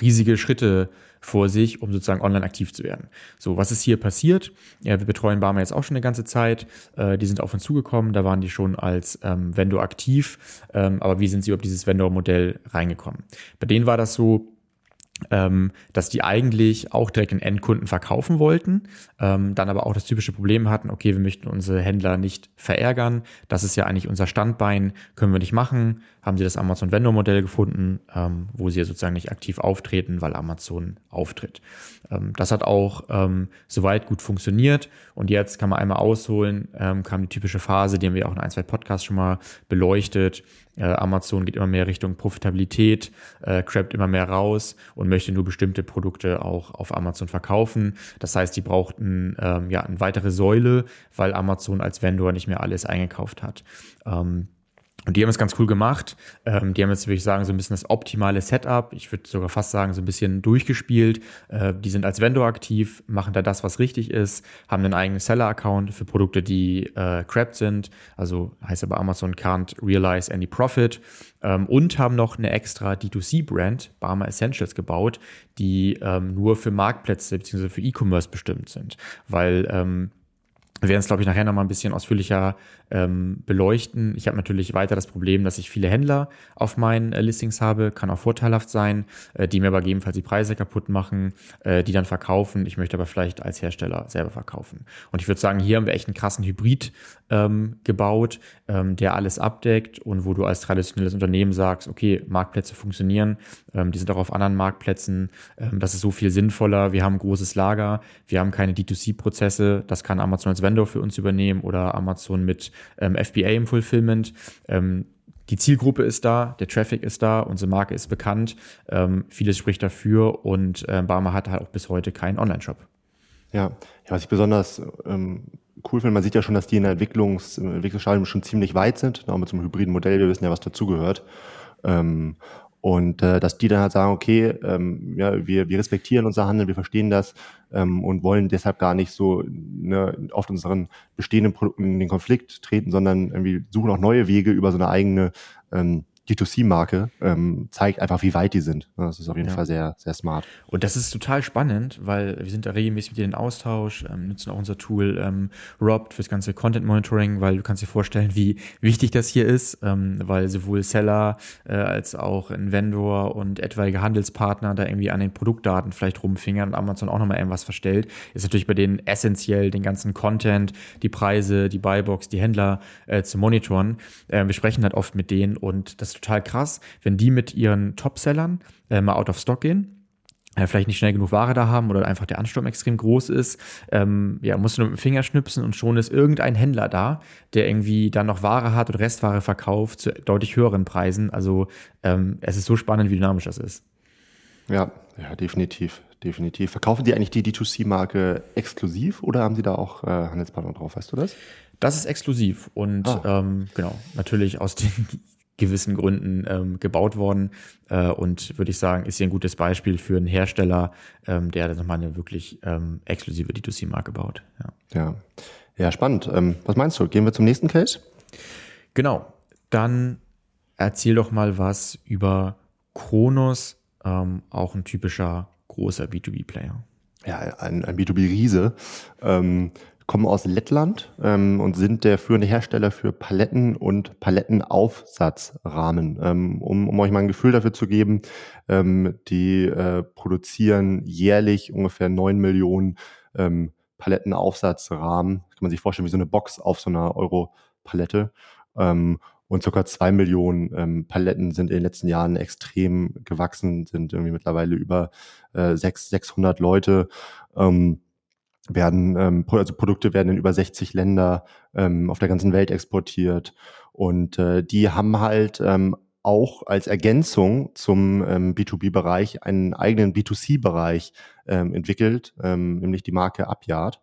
riesige Schritte vor sich, um sozusagen online aktiv zu werden. So, was ist hier passiert? Ja, wir betreuen Barmer jetzt auch schon eine ganze Zeit. Äh, die sind auf uns zugekommen, da waren die schon als ähm, Vendor aktiv. Ähm, aber wie sind sie über dieses Vendor-Modell reingekommen? Bei denen war das so, ähm, dass die eigentlich auch direkt in Endkunden verkaufen wollten, ähm, dann aber auch das typische Problem hatten, okay, wir möchten unsere Händler nicht verärgern, das ist ja eigentlich unser Standbein, können wir nicht machen, haben sie das Amazon Vendor Modell gefunden, ähm, wo sie sozusagen nicht aktiv auftreten, weil Amazon auftritt. Ähm, das hat auch ähm, soweit gut funktioniert und jetzt kann man einmal ausholen, ähm, kam die typische Phase, die haben wir auch in ein, zwei Podcasts schon mal beleuchtet, äh, Amazon geht immer mehr Richtung Profitabilität, äh, crappt immer mehr raus und möchte nur bestimmte Produkte auch auf Amazon verkaufen. Das heißt, die brauchten ähm, ja eine weitere Säule, weil Amazon als Vendor nicht mehr alles eingekauft hat. Ähm, und die haben es ganz cool gemacht. Ähm, die haben jetzt, würde ich sagen, so ein bisschen das optimale Setup. Ich würde sogar fast sagen, so ein bisschen durchgespielt. Äh, die sind als Vendor aktiv, machen da das, was richtig ist, haben einen eigenen Seller-Account für Produkte, die äh, crapped sind. Also heißt aber Amazon can't realize any profit. Ähm, und haben noch eine extra D2C-Brand, Barmer Essentials, gebaut, die ähm, nur für Marktplätze bzw. für E-Commerce bestimmt sind. Weil ähm, wir werden es, glaube ich, nachher nochmal ein bisschen ausführlicher ähm, beleuchten. Ich habe natürlich weiter das Problem, dass ich viele Händler auf meinen äh, Listings habe, kann auch vorteilhaft sein, äh, die mir aber gegebenenfalls die Preise kaputt machen, äh, die dann verkaufen. Ich möchte aber vielleicht als Hersteller selber verkaufen. Und ich würde sagen, hier haben wir echt einen krassen Hybrid ähm, gebaut, ähm, der alles abdeckt und wo du als traditionelles Unternehmen sagst, okay, Marktplätze funktionieren, ähm, die sind auch auf anderen Marktplätzen, ähm, das ist so viel sinnvoller. Wir haben ein großes Lager, wir haben keine D2C-Prozesse, das kann Amazon als Vendor für uns übernehmen oder Amazon mit ähm, FBA im Fulfillment. Ähm, die Zielgruppe ist da, der Traffic ist da, unsere Marke ist bekannt, ähm, vieles spricht dafür und äh, Barmer hat halt auch bis heute keinen Online-Shop. Ja. ja, was ich besonders ähm, cool finde, man sieht ja schon, dass die in der Entwicklungs, Entwicklungsstadium schon ziemlich weit sind, auch mit so einem hybriden Modell, wir wissen ja, was dazugehört. Ähm, Und äh, dass die dann halt sagen, okay, ähm, ja, wir, wir respektieren unser Handeln, wir verstehen das ähm, und wollen deshalb gar nicht so ne, auf unseren bestehenden Produkten in den Konflikt treten, sondern irgendwie suchen auch neue Wege über so eine eigene ähm, D2C-Marke ähm, zeigt einfach, wie weit die sind. Das ist auf jeden ja. Fall sehr, sehr smart. Und das ist total spannend, weil wir sind da regelmäßig mit denen in Austausch, ähm, nutzen auch unser Tool ähm, Rob fürs ganze Content Monitoring, weil du kannst dir vorstellen, wie wichtig das hier ist, ähm, weil sowohl Seller äh, als auch ein Vendor und etwaige Handelspartner da irgendwie an den Produktdaten vielleicht rumfingern und Amazon auch nochmal irgendwas verstellt, ist natürlich bei denen essentiell, den ganzen Content, die Preise, die Buybox, die Händler äh, zu monitoren. Äh, wir sprechen halt oft mit denen und das total krass, wenn die mit ihren Topsellern äh, mal out of stock gehen äh, vielleicht nicht schnell genug Ware da haben oder einfach der Ansturm extrem groß ist, ähm, ja, musst du nur mit dem Finger schnipsen und schon ist irgendein Händler da, der irgendwie dann noch Ware hat und Restware verkauft zu deutlich höheren Preisen. Also ähm, es ist so spannend, wie dynamisch das ist. Ja, ja, definitiv, definitiv. Verkaufen die eigentlich die D2C-Marke exklusiv oder haben sie da auch äh, Handelspartner drauf, weißt du das? Das ist exklusiv und ah. ähm, genau, natürlich aus den gewissen Gründen ähm, gebaut worden. Äh, und würde ich sagen, ist hier ein gutes Beispiel für einen Hersteller, ähm, der nochmal eine wirklich ähm, exklusive D2C-Marke baut. Ja, ja. ja spannend. Ähm, was meinst du? Gehen wir zum nächsten Case? Genau. Dann erzähl doch mal was über Kronos, ähm, auch ein typischer großer B2B-Player. Ja, ein, ein B2B-Riese. Kommen aus Lettland ähm, und sind der führende Hersteller für Paletten und Palettenaufsatzrahmen. Ähm, um, um euch mal ein Gefühl dafür zu geben, ähm, die äh, produzieren jährlich ungefähr neun Millionen ähm, Palettenaufsatzrahmen. Das kann man sich vorstellen wie so eine Box auf so einer Euro-Palette. Ähm, und circa zwei Millionen ähm, Paletten sind in den letzten Jahren extrem gewachsen, sind irgendwie mittlerweile über äh, sechs, 600 Leute. Ähm, werden, ähm, also Produkte werden in über 60 Länder ähm, auf der ganzen Welt exportiert. Und äh, die haben halt ähm, auch als Ergänzung zum ähm, B2B-Bereich einen eigenen B2C-Bereich ähm, entwickelt, ähm, nämlich die Marke Upyard.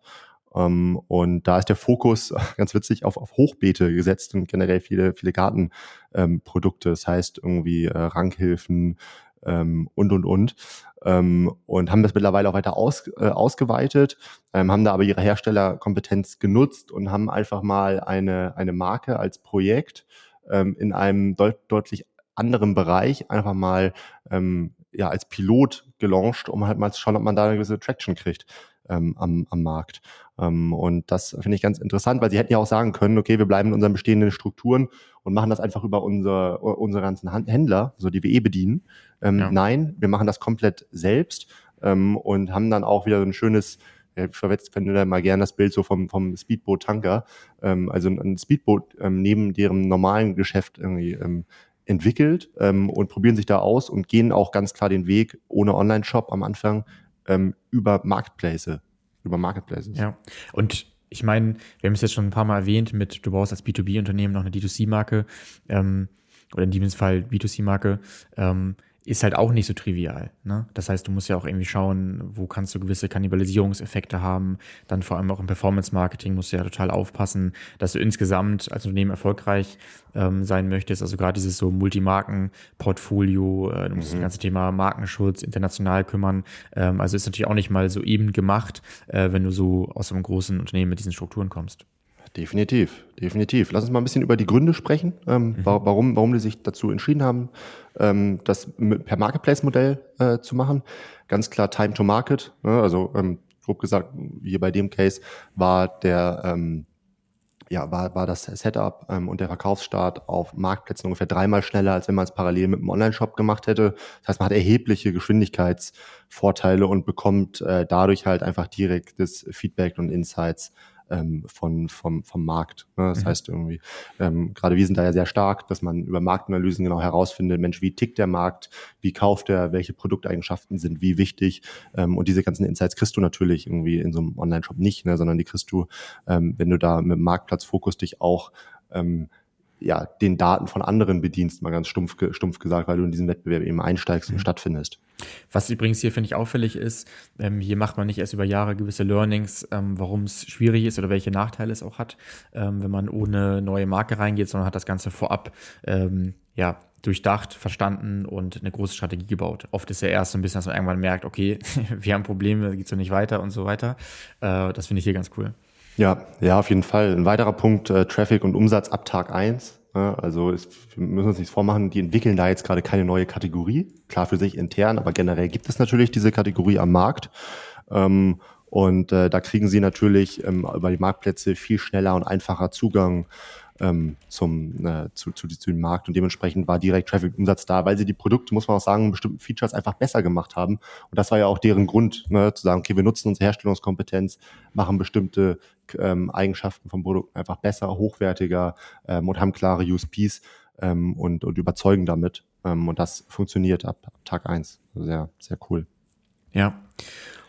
Ähm, und da ist der Fokus ganz witzig auf, auf Hochbeete gesetzt und generell viele, viele Gartenprodukte. Ähm, das heißt irgendwie äh, Rankhilfen, ähm, und, und, und. Ähm, und haben das mittlerweile auch weiter aus, äh, ausgeweitet, ähm, haben da aber ihre Herstellerkompetenz genutzt und haben einfach mal eine, eine Marke als Projekt ähm, in einem deut deutlich anderen Bereich einfach mal ähm, ja, als Pilot gelauncht, um halt mal zu schauen, ob man da eine gewisse Traction kriegt ähm, am, am Markt. Ähm, und das finde ich ganz interessant, weil sie hätten ja auch sagen können, okay, wir bleiben in unseren bestehenden Strukturen und machen das einfach über unsere, unsere ganzen Händler, so die wir eh bedienen. Ähm, ja. Nein, wir machen das komplett selbst ähm, und haben dann auch wieder so ein schönes ich verwende da mal gerne das Bild so vom, vom Speedboot-Tanker, ähm, also ein Speedboot ähm, neben deren normalen Geschäft irgendwie ähm, entwickelt ähm, und probieren sich da aus und gehen auch ganz klar den Weg ohne Online-Shop am Anfang ähm, über Marketplaces. Über Marketplaces. Ja. Und ich meine, wir haben es jetzt schon ein paar Mal erwähnt, mit du brauchst als B2B-Unternehmen noch eine D2C-Marke ähm, oder in diesem Fall B2C-Marke. Ähm, ist halt auch nicht so trivial. Ne? Das heißt, du musst ja auch irgendwie schauen, wo kannst du gewisse Kannibalisierungseffekte haben. Dann vor allem auch im Performance-Marketing musst du ja total aufpassen, dass du insgesamt als Unternehmen erfolgreich ähm, sein möchtest. Also gerade dieses so Multimarken-Portfolio, äh, du musst mhm. das ganze Thema Markenschutz international kümmern. Ähm, also ist natürlich auch nicht mal so eben gemacht, äh, wenn du so aus einem großen Unternehmen mit diesen Strukturen kommst. Definitiv, definitiv. Lass uns mal ein bisschen über die Gründe sprechen, ähm, mhm. warum, warum die sich dazu entschieden haben, ähm, das per Marketplace-Modell äh, zu machen. Ganz klar Time to Market. Ne? Also ähm, grob gesagt, hier bei dem Case war der ähm, ja, war, war das Setup ähm, und der Verkaufsstart auf Marktplätzen ungefähr dreimal schneller, als wenn man es parallel mit einem Online-Shop gemacht hätte. Das heißt, man hat erhebliche Geschwindigkeitsvorteile und bekommt äh, dadurch halt einfach direktes Feedback und Insights ähm, von, vom, vom Markt. Ne? Das mhm. heißt irgendwie, ähm, gerade wir sind da ja sehr stark, dass man über Marktanalysen genau herausfindet, Mensch, wie tickt der Markt, wie kauft er, welche Produkteigenschaften sind wie wichtig. Ähm, und diese ganzen Insights kriegst du natürlich irgendwie in so einem Online-Shop nicht, ne? sondern die kriegst du, ähm, wenn du da mit dem Marktplatzfokus dich auch ähm, ja, den Daten von anderen bedienst, mal ganz stumpf, stumpf gesagt, weil du in diesen Wettbewerb eben einsteigst und mhm. stattfindest. Was übrigens hier, finde ich, auffällig ist, ähm, hier macht man nicht erst über Jahre gewisse Learnings, ähm, warum es schwierig ist oder welche Nachteile es auch hat, ähm, wenn man ohne neue Marke reingeht, sondern hat das Ganze vorab ähm, ja, durchdacht, verstanden und eine große Strategie gebaut. Oft ist ja erst so ein bisschen, dass man irgendwann merkt, okay, wir haben Probleme, geht so nicht weiter und so weiter. Äh, das finde ich hier ganz cool. Ja, ja, auf jeden Fall. Ein weiterer Punkt, äh, Traffic und Umsatz ab Tag eins. Ja, also ist, wir müssen uns nichts vormachen, die entwickeln da jetzt gerade keine neue Kategorie. Klar für sich intern, aber generell gibt es natürlich diese Kategorie am Markt. Ähm, und äh, da kriegen sie natürlich ähm, über die Marktplätze viel schneller und einfacher Zugang ähm, zum, äh, zu, zu, zu dem Markt und dementsprechend war direkt Traffic-Umsatz da, weil sie die Produkte, muss man auch sagen, bestimmten Features einfach besser gemacht haben. Und das war ja auch deren Grund, ne, zu sagen, okay, wir nutzen unsere Herstellungskompetenz, machen bestimmte ähm, Eigenschaften vom Produkt einfach besser, hochwertiger ähm, und haben klare USPs ähm, und, und überzeugen damit. Ähm, und das funktioniert ab, ab Tag eins Sehr, sehr cool. Ja,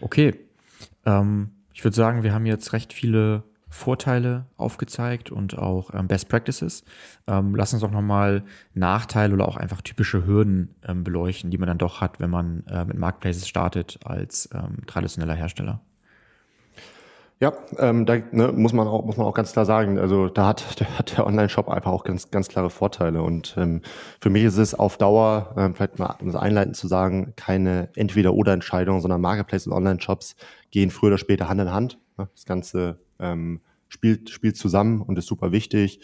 okay. Ähm, ich würde sagen, wir haben jetzt recht viele Vorteile aufgezeigt und auch ähm, Best Practices. Ähm, lass uns doch nochmal Nachteile oder auch einfach typische Hürden ähm, beleuchten, die man dann doch hat, wenn man äh, mit Marketplaces startet als ähm, traditioneller Hersteller. Ja, ähm, da ne, muss man auch muss man auch ganz klar sagen. Also da hat da hat der Online-Shop einfach auch ganz ganz klare Vorteile und ähm, für mich ist es auf Dauer ähm, vielleicht mal um das einleitend zu sagen keine entweder oder Entscheidung, sondern Marketplace und Online-Shops gehen früher oder später Hand in Hand. Ne? Das Ganze ähm, spielt, spielt zusammen und ist super wichtig.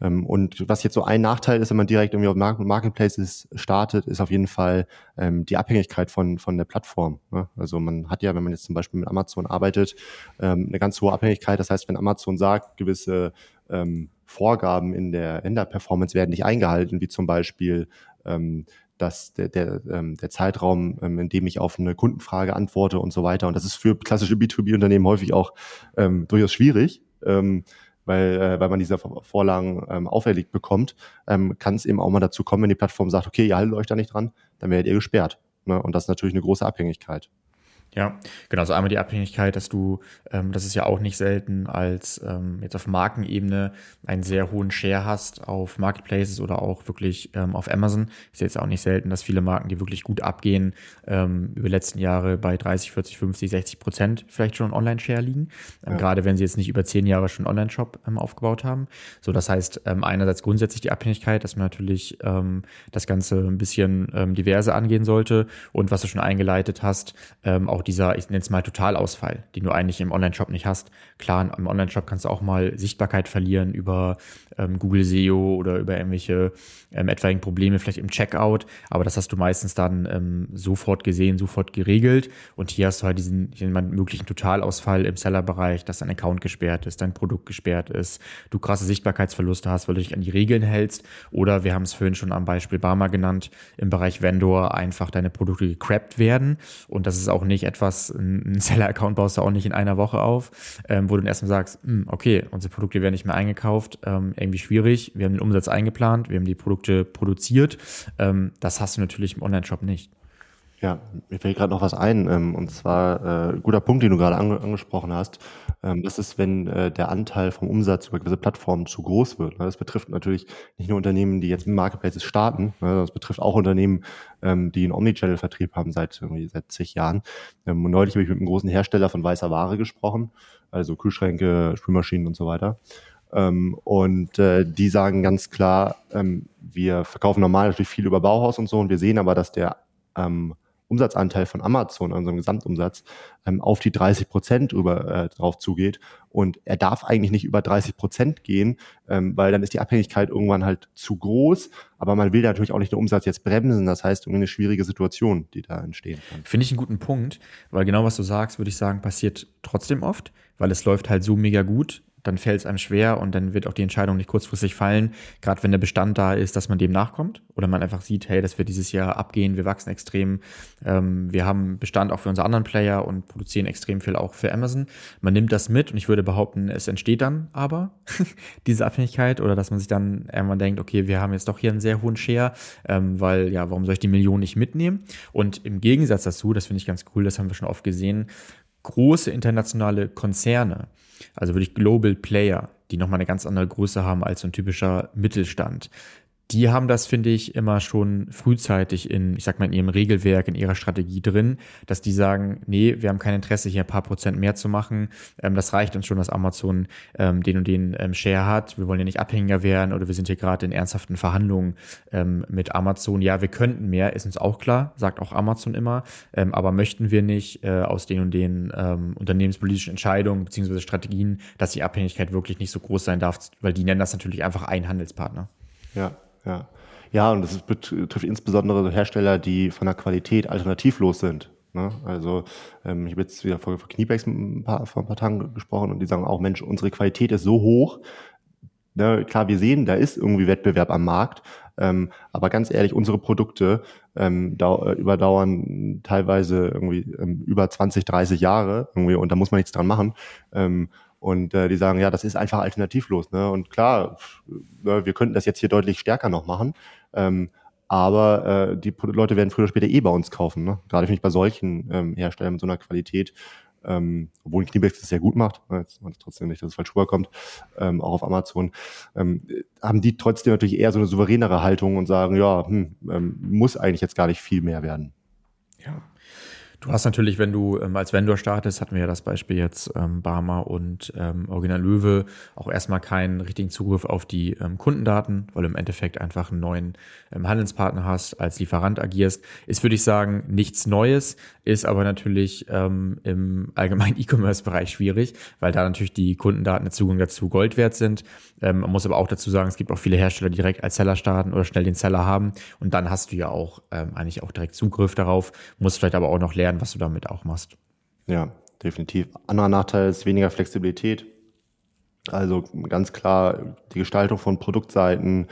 Ähm, und was jetzt so ein Nachteil ist, wenn man direkt irgendwie auf Marketplaces startet, ist auf jeden Fall ähm, die Abhängigkeit von, von der Plattform. Ne? Also man hat ja, wenn man jetzt zum Beispiel mit Amazon arbeitet, ähm, eine ganz hohe Abhängigkeit. Das heißt, wenn Amazon sagt, gewisse ähm, Vorgaben in der, in der Performance werden nicht eingehalten, wie zum Beispiel ähm, dass der, der, ähm, der Zeitraum, ähm, in dem ich auf eine Kundenfrage antworte und so weiter. Und das ist für klassische B2B-Unternehmen häufig auch ähm, durchaus schwierig, ähm, weil, äh, weil man diese Vorlagen ähm, auferlegt bekommt, ähm, kann es eben auch mal dazu kommen, wenn die Plattform sagt, okay, ihr haltet euch da nicht dran, dann werdet ihr gesperrt. Ne? Und das ist natürlich eine große Abhängigkeit. Ja, genau. So einmal die Abhängigkeit, dass du, ähm, das ist ja auch nicht selten, als ähm, jetzt auf Markenebene einen sehr hohen Share hast auf Marketplaces oder auch wirklich ähm, auf Amazon. Ist jetzt auch nicht selten, dass viele Marken, die wirklich gut abgehen, ähm, über die letzten Jahre bei 30, 40, 50, 60 Prozent vielleicht schon Online-Share liegen. Ähm, ja. Gerade wenn sie jetzt nicht über zehn Jahre schon Online-Shop ähm, aufgebaut haben. So, das heißt, ähm, einerseits grundsätzlich die Abhängigkeit, dass man natürlich ähm, das Ganze ein bisschen ähm, diverse angehen sollte und was du schon eingeleitet hast, ähm, auch dieser, ich nenne es mal Totalausfall, den du eigentlich im Online-Shop nicht hast. Klar, im Online-Shop kannst du auch mal Sichtbarkeit verlieren über ähm, Google SEO oder über irgendwelche ähm, etwaigen Probleme, vielleicht im Checkout, aber das hast du meistens dann ähm, sofort gesehen, sofort geregelt. Und hier hast du halt diesen, möglichen Totalausfall im Seller-Bereich, dass dein Account gesperrt ist, dein Produkt gesperrt ist, du krasse Sichtbarkeitsverluste hast, weil du dich an die Regeln hältst. Oder wir haben es vorhin schon am Beispiel Barmer genannt, im Bereich Vendor einfach deine Produkte gecrappt werden. Und das ist auch nicht etwas, ein Seller-Account baust du auch nicht in einer Woche auf, ähm, wo du dann erstmal sagst, hm, okay, unsere Produkte werden nicht mehr eingekauft, ähm, irgendwie schwierig, wir haben den Umsatz eingeplant, wir haben die Produkte produziert. Ähm, das hast du natürlich im Online-Shop nicht. Ja, mir fällt gerade noch was ein, ähm, und zwar äh, guter Punkt, den du gerade ange angesprochen hast. Ähm, das ist, wenn äh, der Anteil vom Umsatz über gewisse Plattformen zu groß wird. Ne? Das betrifft natürlich nicht nur Unternehmen, die jetzt im Marketplaces starten, ne? das betrifft auch Unternehmen, ähm, die einen Omnichannel-Vertrieb haben seit irgendwie seit zig Jahren. Ähm, und neulich habe ich mit einem großen Hersteller von weißer Ware gesprochen, also Kühlschränke, Spülmaschinen und so weiter. Ähm, und äh, die sagen ganz klar, ähm, wir verkaufen normal natürlich viel über Bauhaus und so und wir sehen aber, dass der ähm, Umsatzanteil von Amazon, unserem Gesamtumsatz, ähm, auf die 30 Prozent äh, drauf zugeht. Und er darf eigentlich nicht über 30 Prozent gehen, ähm, weil dann ist die Abhängigkeit irgendwann halt zu groß. Aber man will natürlich auch nicht den Umsatz jetzt bremsen. Das heißt, irgendwie eine schwierige Situation, die da entstehen kann. Finde ich einen guten Punkt, weil genau was du sagst, würde ich sagen, passiert trotzdem oft, weil es läuft halt so mega gut dann fällt es einem schwer und dann wird auch die Entscheidung nicht kurzfristig fallen, gerade wenn der Bestand da ist, dass man dem nachkommt oder man einfach sieht, hey, das wird dieses Jahr abgehen, wir wachsen extrem, ähm, wir haben Bestand auch für unsere anderen Player und produzieren extrem viel auch für Amazon. Man nimmt das mit und ich würde behaupten, es entsteht dann aber diese Abhängigkeit oder dass man sich dann irgendwann denkt, okay, wir haben jetzt doch hier einen sehr hohen Share, ähm, weil ja, warum soll ich die Million nicht mitnehmen? Und im Gegensatz dazu, das finde ich ganz cool, das haben wir schon oft gesehen, große internationale Konzerne, also wirklich Global Player, die nochmal eine ganz andere Größe haben als so ein typischer Mittelstand, die haben das, finde ich, immer schon frühzeitig in, ich sag mal, in ihrem Regelwerk, in ihrer Strategie drin, dass die sagen, nee, wir haben kein Interesse, hier ein paar Prozent mehr zu machen. Ähm, das reicht uns schon, dass Amazon ähm, den und den ähm, Share hat. Wir wollen ja nicht abhängiger werden oder wir sind hier gerade in ernsthaften Verhandlungen ähm, mit Amazon. Ja, wir könnten mehr, ist uns auch klar, sagt auch Amazon immer, ähm, aber möchten wir nicht äh, aus den und den ähm, unternehmenspolitischen Entscheidungen beziehungsweise Strategien, dass die Abhängigkeit wirklich nicht so groß sein darf, weil die nennen das natürlich einfach ein Handelspartner. Ja, ja. Ja, und das betrifft insbesondere Hersteller, die von der Qualität alternativlos sind. Ne? Also ähm, ich habe jetzt wieder vor, vor paar, vor ein paar Tagen gesprochen und die sagen auch, Mensch, unsere Qualität ist so hoch. Ne? Klar, wir sehen, da ist irgendwie Wettbewerb am Markt, ähm, aber ganz ehrlich, unsere Produkte ähm, äh, überdauern teilweise irgendwie ähm, über 20, 30 Jahre irgendwie und da muss man nichts dran machen. Ähm, und äh, die sagen, ja, das ist einfach alternativlos. Ne? Und klar, ne, wir könnten das jetzt hier deutlich stärker noch machen. Ähm, aber äh, die Leute werden früher oder später eh bei uns kaufen. Ne? Gerade finde ich bei solchen ähm, Herstellern mit so einer Qualität, ähm, obwohl ein Kniebeck das sehr gut macht, ne, jetzt man trotzdem nicht, dass es falsch rüberkommt, ähm, auch auf Amazon, ähm, haben die trotzdem natürlich eher so eine souveränere Haltung und sagen, ja, hm, ähm, muss eigentlich jetzt gar nicht viel mehr werden. Ja, Du hast natürlich, wenn du ähm, als Vendor startest, hatten wir ja das Beispiel jetzt ähm, Barmer und ähm, Original Löwe, auch erstmal keinen richtigen Zugriff auf die ähm, Kundendaten, weil du im Endeffekt einfach einen neuen ähm, Handelspartner hast, als Lieferant agierst. Ist, würde ich sagen, nichts Neues, ist aber natürlich ähm, im allgemeinen E-Commerce-Bereich schwierig, weil da natürlich die Kundendaten der Zugang dazu Gold wert sind. Ähm, man muss aber auch dazu sagen, es gibt auch viele Hersteller, die direkt als Seller starten oder schnell den Seller haben und dann hast du ja auch ähm, eigentlich auch direkt Zugriff darauf, musst vielleicht aber auch noch lernen, erklären, was du damit auch machst. Ja, definitiv. Anderer Nachteil ist weniger Flexibilität. Also ganz klar die Gestaltung von Produktseiten,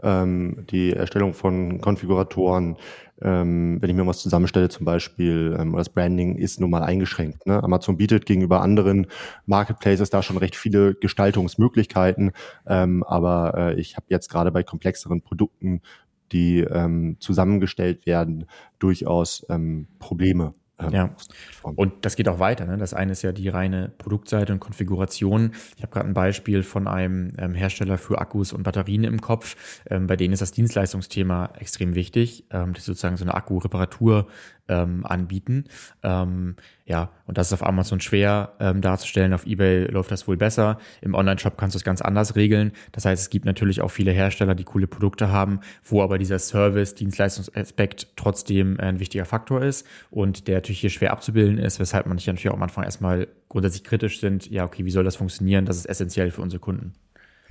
ähm, die Erstellung von Konfiguratoren, ähm, wenn ich mir was zusammenstelle zum Beispiel, ähm, das Branding ist nun mal eingeschränkt. Ne? Amazon bietet gegenüber anderen Marketplaces da schon recht viele Gestaltungsmöglichkeiten, ähm, aber äh, ich habe jetzt gerade bei komplexeren Produkten, die ähm, zusammengestellt werden, durchaus ähm, Probleme. Ja, und das geht auch weiter. Ne? Das eine ist ja die reine Produktseite und Konfiguration. Ich habe gerade ein Beispiel von einem ähm, Hersteller für Akkus und Batterien im Kopf. Ähm, bei denen ist das Dienstleistungsthema extrem wichtig. Ähm, das ist sozusagen so eine Akku-Reparatur ähm, anbieten. Ähm, ja, und das ist auf Amazon schwer ähm, darzustellen. Auf eBay läuft das wohl besser. Im Online-Shop kannst du es ganz anders regeln. Das heißt, es gibt natürlich auch viele Hersteller, die coole Produkte haben, wo aber dieser Service, Dienstleistungsaspekt trotzdem ein wichtiger Faktor ist und der natürlich hier schwer abzubilden ist, weshalb man sich natürlich auch am Anfang erstmal grundsätzlich kritisch sind. Ja, okay, wie soll das funktionieren? Das ist essentiell für unsere Kunden.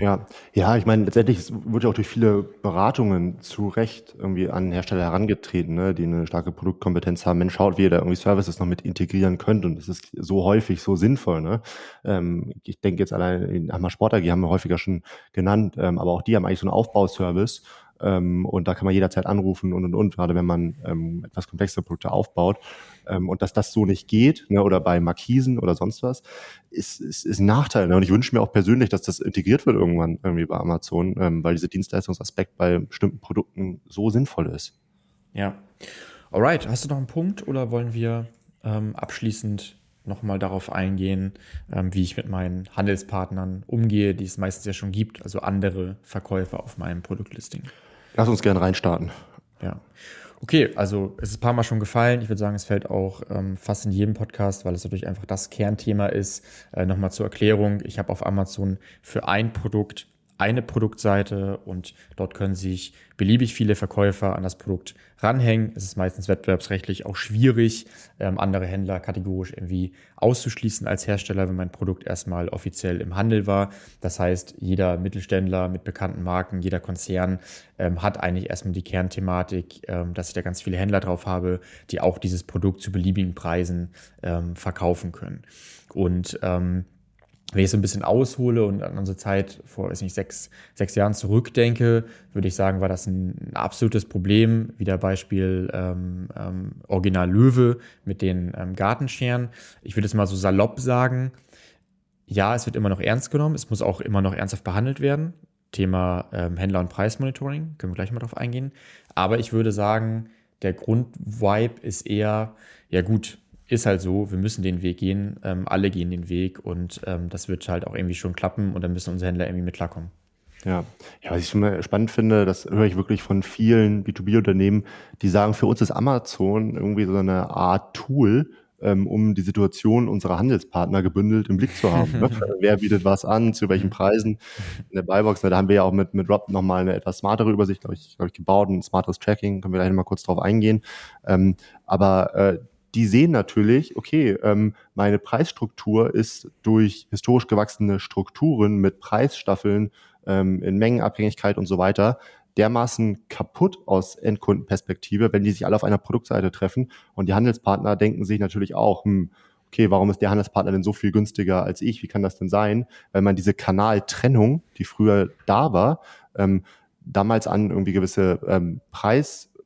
Ja, ja, ich meine, letztendlich wird ja auch durch viele Beratungen zu Recht irgendwie an Hersteller herangetreten, ne, die eine starke Produktkompetenz haben. Mensch, schaut, wie ihr da irgendwie Services noch mit integrieren könnt und das ist so häufig so sinnvoll. Ne? Ähm, ich denke jetzt allein in Hammer Sport AG haben wir häufiger schon genannt, ähm, aber auch die haben eigentlich so einen Aufbauservice ähm, und da kann man jederzeit anrufen und und und, gerade wenn man ähm, etwas komplexere Produkte aufbaut. Ähm, und dass das so nicht geht, ne, oder bei Markisen oder sonst was, ist, ist, ist ein Nachteil. Ne? Und ich wünsche mir auch persönlich, dass das integriert wird irgendwann irgendwie bei Amazon, ähm, weil dieser Dienstleistungsaspekt bei bestimmten Produkten so sinnvoll ist. Ja. Alright, hast du noch einen Punkt oder wollen wir ähm, abschließend nochmal darauf eingehen, ähm, wie ich mit meinen Handelspartnern umgehe, die es meistens ja schon gibt, also andere Verkäufer auf meinem Produktlisting. Lass uns gerne reinstarten. Ja. Okay, also es ist ein paar Mal schon gefallen. Ich würde sagen, es fällt auch ähm, fast in jedem Podcast, weil es natürlich einfach das Kernthema ist. Äh, Nochmal zur Erklärung. Ich habe auf Amazon für ein Produkt eine Produktseite und dort können sich beliebig viele Verkäufer an das Produkt ranhängen. Es ist meistens wettbewerbsrechtlich auch schwierig, ähm, andere Händler kategorisch irgendwie auszuschließen als Hersteller, wenn mein Produkt erstmal offiziell im Handel war. Das heißt, jeder Mittelständler mit bekannten Marken, jeder Konzern ähm, hat eigentlich erstmal die Kernthematik, ähm, dass ich da ganz viele Händler drauf habe, die auch dieses Produkt zu beliebigen Preisen ähm, verkaufen können. Und ähm, wenn ich so ein bisschen aushole und an unsere Zeit vor, weiß nicht, sechs, sechs Jahren zurückdenke, würde ich sagen, war das ein, absolutes Problem. Wieder Beispiel ähm, ähm, Original Löwe mit den ähm, Gartenscheren. Ich würde es mal so salopp sagen. Ja, es wird immer noch ernst genommen. Es muss auch immer noch ernsthaft behandelt werden. Thema ähm, Händler- und Preismonitoring, können wir gleich mal drauf eingehen. Aber ich würde sagen, der Grundvibe ist eher, ja gut, ist halt so, wir müssen den Weg gehen, ähm, alle gehen den Weg und ähm, das wird halt auch irgendwie schon klappen und dann müssen unsere Händler irgendwie mit klarkommen. Ja. ja, was ich schon spannend finde, das höre ich wirklich von vielen B2B-Unternehmen, die sagen, für uns ist Amazon irgendwie so eine Art Tool, ähm, um die Situation unserer Handelspartner gebündelt im Blick zu haben. Ne? Wer bietet was an, zu welchen Preisen in der Buybox. Ne? Da haben wir ja auch mit, mit Rob nochmal eine etwas smartere Übersicht, glaube ich, glaub ich, gebaut, ein smarteres Tracking, können wir gleich nochmal kurz drauf eingehen. Ähm, aber äh, die sehen natürlich, okay, ähm, meine Preisstruktur ist durch historisch gewachsene Strukturen mit Preisstaffeln ähm, in Mengenabhängigkeit und so weiter dermaßen kaputt aus Endkundenperspektive, wenn die sich alle auf einer Produktseite treffen. Und die Handelspartner denken sich natürlich auch, hm, okay, warum ist der Handelspartner denn so viel günstiger als ich? Wie kann das denn sein? Weil man diese Kanaltrennung, die früher da war, ähm, damals an irgendwie gewisse ähm,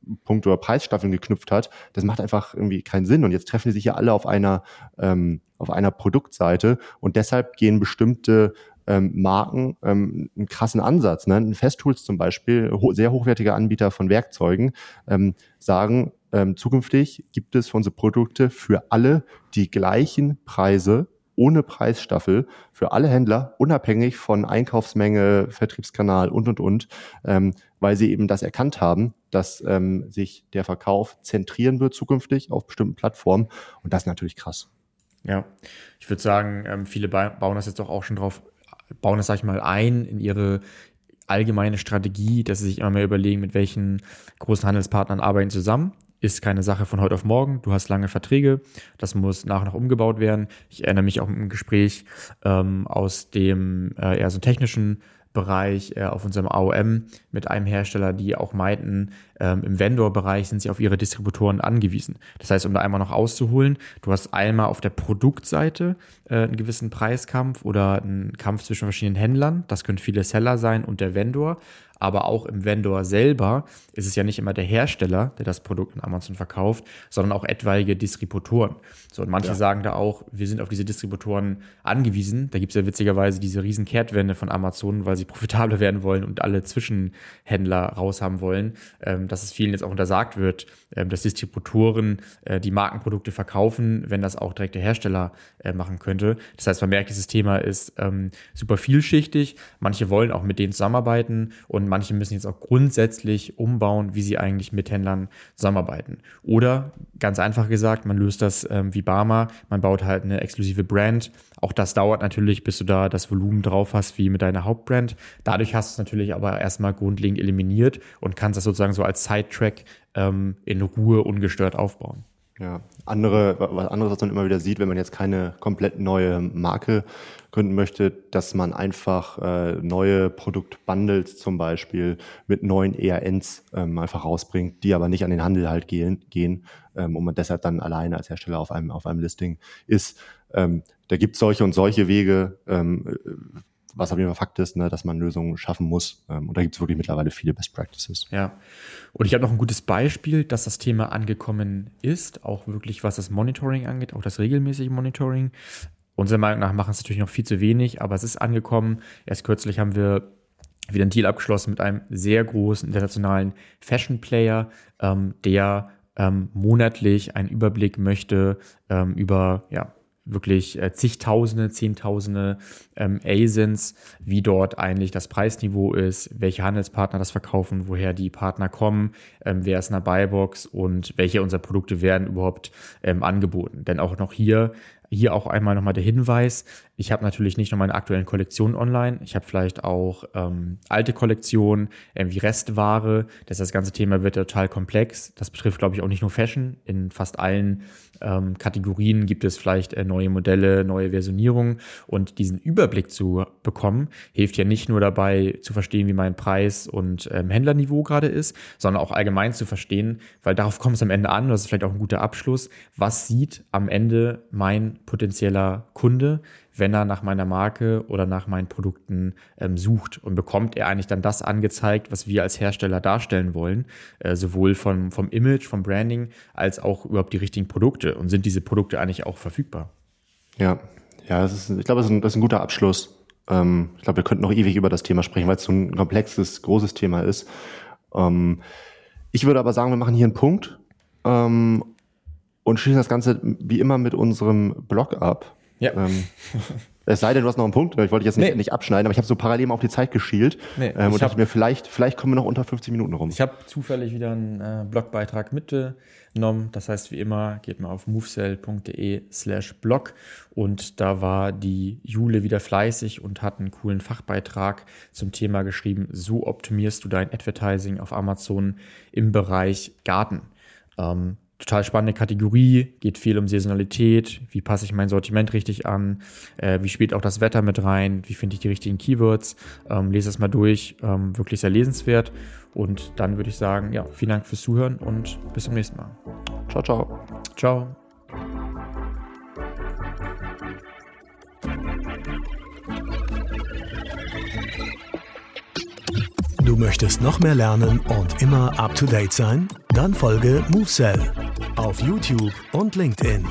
Preispunkte oder Preisstaffeln geknüpft hat, das macht einfach irgendwie keinen Sinn. Und jetzt treffen die sich ja alle auf einer, ähm, auf einer Produktseite und deshalb gehen bestimmte ähm, Marken ähm, einen krassen Ansatz. Ne? Festtools zum Beispiel, ho sehr hochwertige Anbieter von Werkzeugen, ähm, sagen, ähm, zukünftig gibt es für unsere Produkte für alle die gleichen Preise ohne Preisstaffel für alle Händler, unabhängig von Einkaufsmenge, Vertriebskanal und, und, und, ähm, weil sie eben das erkannt haben, dass ähm, sich der Verkauf zentrieren wird zukünftig auf bestimmten Plattformen. Und das ist natürlich krass. Ja, ich würde sagen, ähm, viele bauen das jetzt doch auch schon drauf bauen das, sag ich mal, ein in ihre allgemeine Strategie, dass sie sich immer mehr überlegen, mit welchen großen Handelspartnern arbeiten zusammen. Ist keine Sache von heute auf morgen. Du hast lange Verträge. Das muss nach und nach umgebaut werden. Ich erinnere mich auch im Gespräch ähm, aus dem äh, eher so technischen Bereich äh, auf unserem AOM mit einem Hersteller, die auch meinten, ähm, im Vendor-Bereich sind sie auf ihre Distributoren angewiesen. Das heißt, um da einmal noch auszuholen, du hast einmal auf der Produktseite äh, einen gewissen Preiskampf oder einen Kampf zwischen verschiedenen Händlern. Das können viele Seller sein und der Vendor aber auch im Vendor selber ist es ja nicht immer der Hersteller, der das Produkt in Amazon verkauft, sondern auch etwaige Distributoren. So, und manche ja. sagen da auch, wir sind auf diese Distributoren angewiesen. Da gibt es ja witzigerweise diese riesen Kehrtwende von Amazon, weil sie profitabler werden wollen und alle Zwischenhändler raushaben wollen, ähm, dass es vielen jetzt auch untersagt wird, ähm, dass Distributoren äh, die Markenprodukte verkaufen, wenn das auch direkt der Hersteller äh, machen könnte. Das heißt, man merkt, dieses Thema ist ähm, super vielschichtig. Manche wollen auch mit denen zusammenarbeiten und manche müssen jetzt auch grundsätzlich umbauen, wie sie eigentlich mit Händlern zusammenarbeiten. Oder ganz einfach gesagt, man löst das ähm, wie Barmer, man baut halt eine exklusive Brand. Auch das dauert natürlich, bis du da das Volumen drauf hast, wie mit deiner Hauptbrand. Dadurch hast du es natürlich aber erstmal grundlegend eliminiert und kannst das sozusagen so als Sidetrack ähm, in Ruhe ungestört aufbauen. Ja, andere, was anderes, was man immer wieder sieht, wenn man jetzt keine komplett neue Marke gründen möchte, dass man einfach äh, neue Produktbundles zum Beispiel mit neuen ERNs ähm, einfach rausbringt, die aber nicht an den Handel halt gehen, gehen ähm, und man deshalb dann alleine als Hersteller auf einem, auf einem Listing ist. Ähm, da gibt es solche und solche Wege. Ähm, was auf jeden Fall Fakt ist, ne, dass man Lösungen schaffen muss. Ähm, und da gibt es wirklich mittlerweile viele Best Practices. Ja. Und ich habe noch ein gutes Beispiel, dass das Thema angekommen ist, auch wirklich was das Monitoring angeht, auch das regelmäßige Monitoring. Unserer Meinung nach machen es natürlich noch viel zu wenig, aber es ist angekommen. Erst kürzlich haben wir wieder einen Deal abgeschlossen mit einem sehr großen internationalen Fashion-Player, ähm, der ähm, monatlich einen Überblick möchte ähm, über ja, wirklich äh, zigtausende, zehntausende ähm, ASINs, wie dort eigentlich das Preisniveau ist, welche Handelspartner das verkaufen, woher die Partner kommen, ähm, wer ist in der Buybox und welche unserer Produkte werden überhaupt ähm, angeboten. Denn auch noch hier hier auch einmal nochmal der Hinweis, ich habe natürlich nicht nur meine aktuellen Kollektionen online, ich habe vielleicht auch ähm, alte Kollektionen, irgendwie Restware. Das, das ganze Thema wird total komplex. Das betrifft, glaube ich, auch nicht nur Fashion. In fast allen ähm, Kategorien gibt es vielleicht äh, neue Modelle, neue Versionierungen. Und diesen Überblick zu bekommen, hilft ja nicht nur dabei zu verstehen, wie mein Preis und ähm, Händlerniveau gerade ist, sondern auch allgemein zu verstehen, weil darauf kommt es am Ende an, das ist vielleicht auch ein guter Abschluss, was sieht am Ende mein potenzieller Kunde, wenn er nach meiner Marke oder nach meinen Produkten ähm, sucht und bekommt er eigentlich dann das angezeigt, was wir als Hersteller darstellen wollen, äh, sowohl vom, vom Image, vom Branding, als auch überhaupt die richtigen Produkte und sind diese Produkte eigentlich auch verfügbar? Ja, ja, das ist, ich glaube, das ist ein, das ist ein guter Abschluss. Ähm, ich glaube, wir könnten noch ewig über das Thema sprechen, weil es so ein komplexes, großes Thema ist. Ähm, ich würde aber sagen, wir machen hier einen Punkt ähm, und schließen das Ganze wie immer mit unserem Blog ab. Ja. Ähm, Es sei denn, du hast noch einen Punkt. Ich wollte jetzt nicht, nee. nicht abschneiden, aber ich habe so parallel mal auf die Zeit geschielt nee, ähm, und dachte mir, vielleicht, vielleicht kommen wir noch unter 50 Minuten rum. Ich habe zufällig wieder einen äh, Blogbeitrag mitgenommen. Das heißt, wie immer, geht mal auf movesell.de slash blog und da war die Jule wieder fleißig und hat einen coolen Fachbeitrag zum Thema geschrieben, so optimierst du dein Advertising auf Amazon im Bereich Garten. Ähm, total spannende Kategorie, geht viel um Saisonalität, wie passe ich mein Sortiment richtig an, äh, wie spielt auch das Wetter mit rein, wie finde ich die richtigen Keywords. Ähm, lese es mal durch, ähm, wirklich sehr lesenswert. Und dann würde ich sagen, ja, vielen Dank fürs Zuhören und bis zum nächsten Mal. Ciao, ciao. Ciao. Du möchtest noch mehr lernen und immer up to date sein? Dann folge MoveSell auf YouTube und LinkedIn.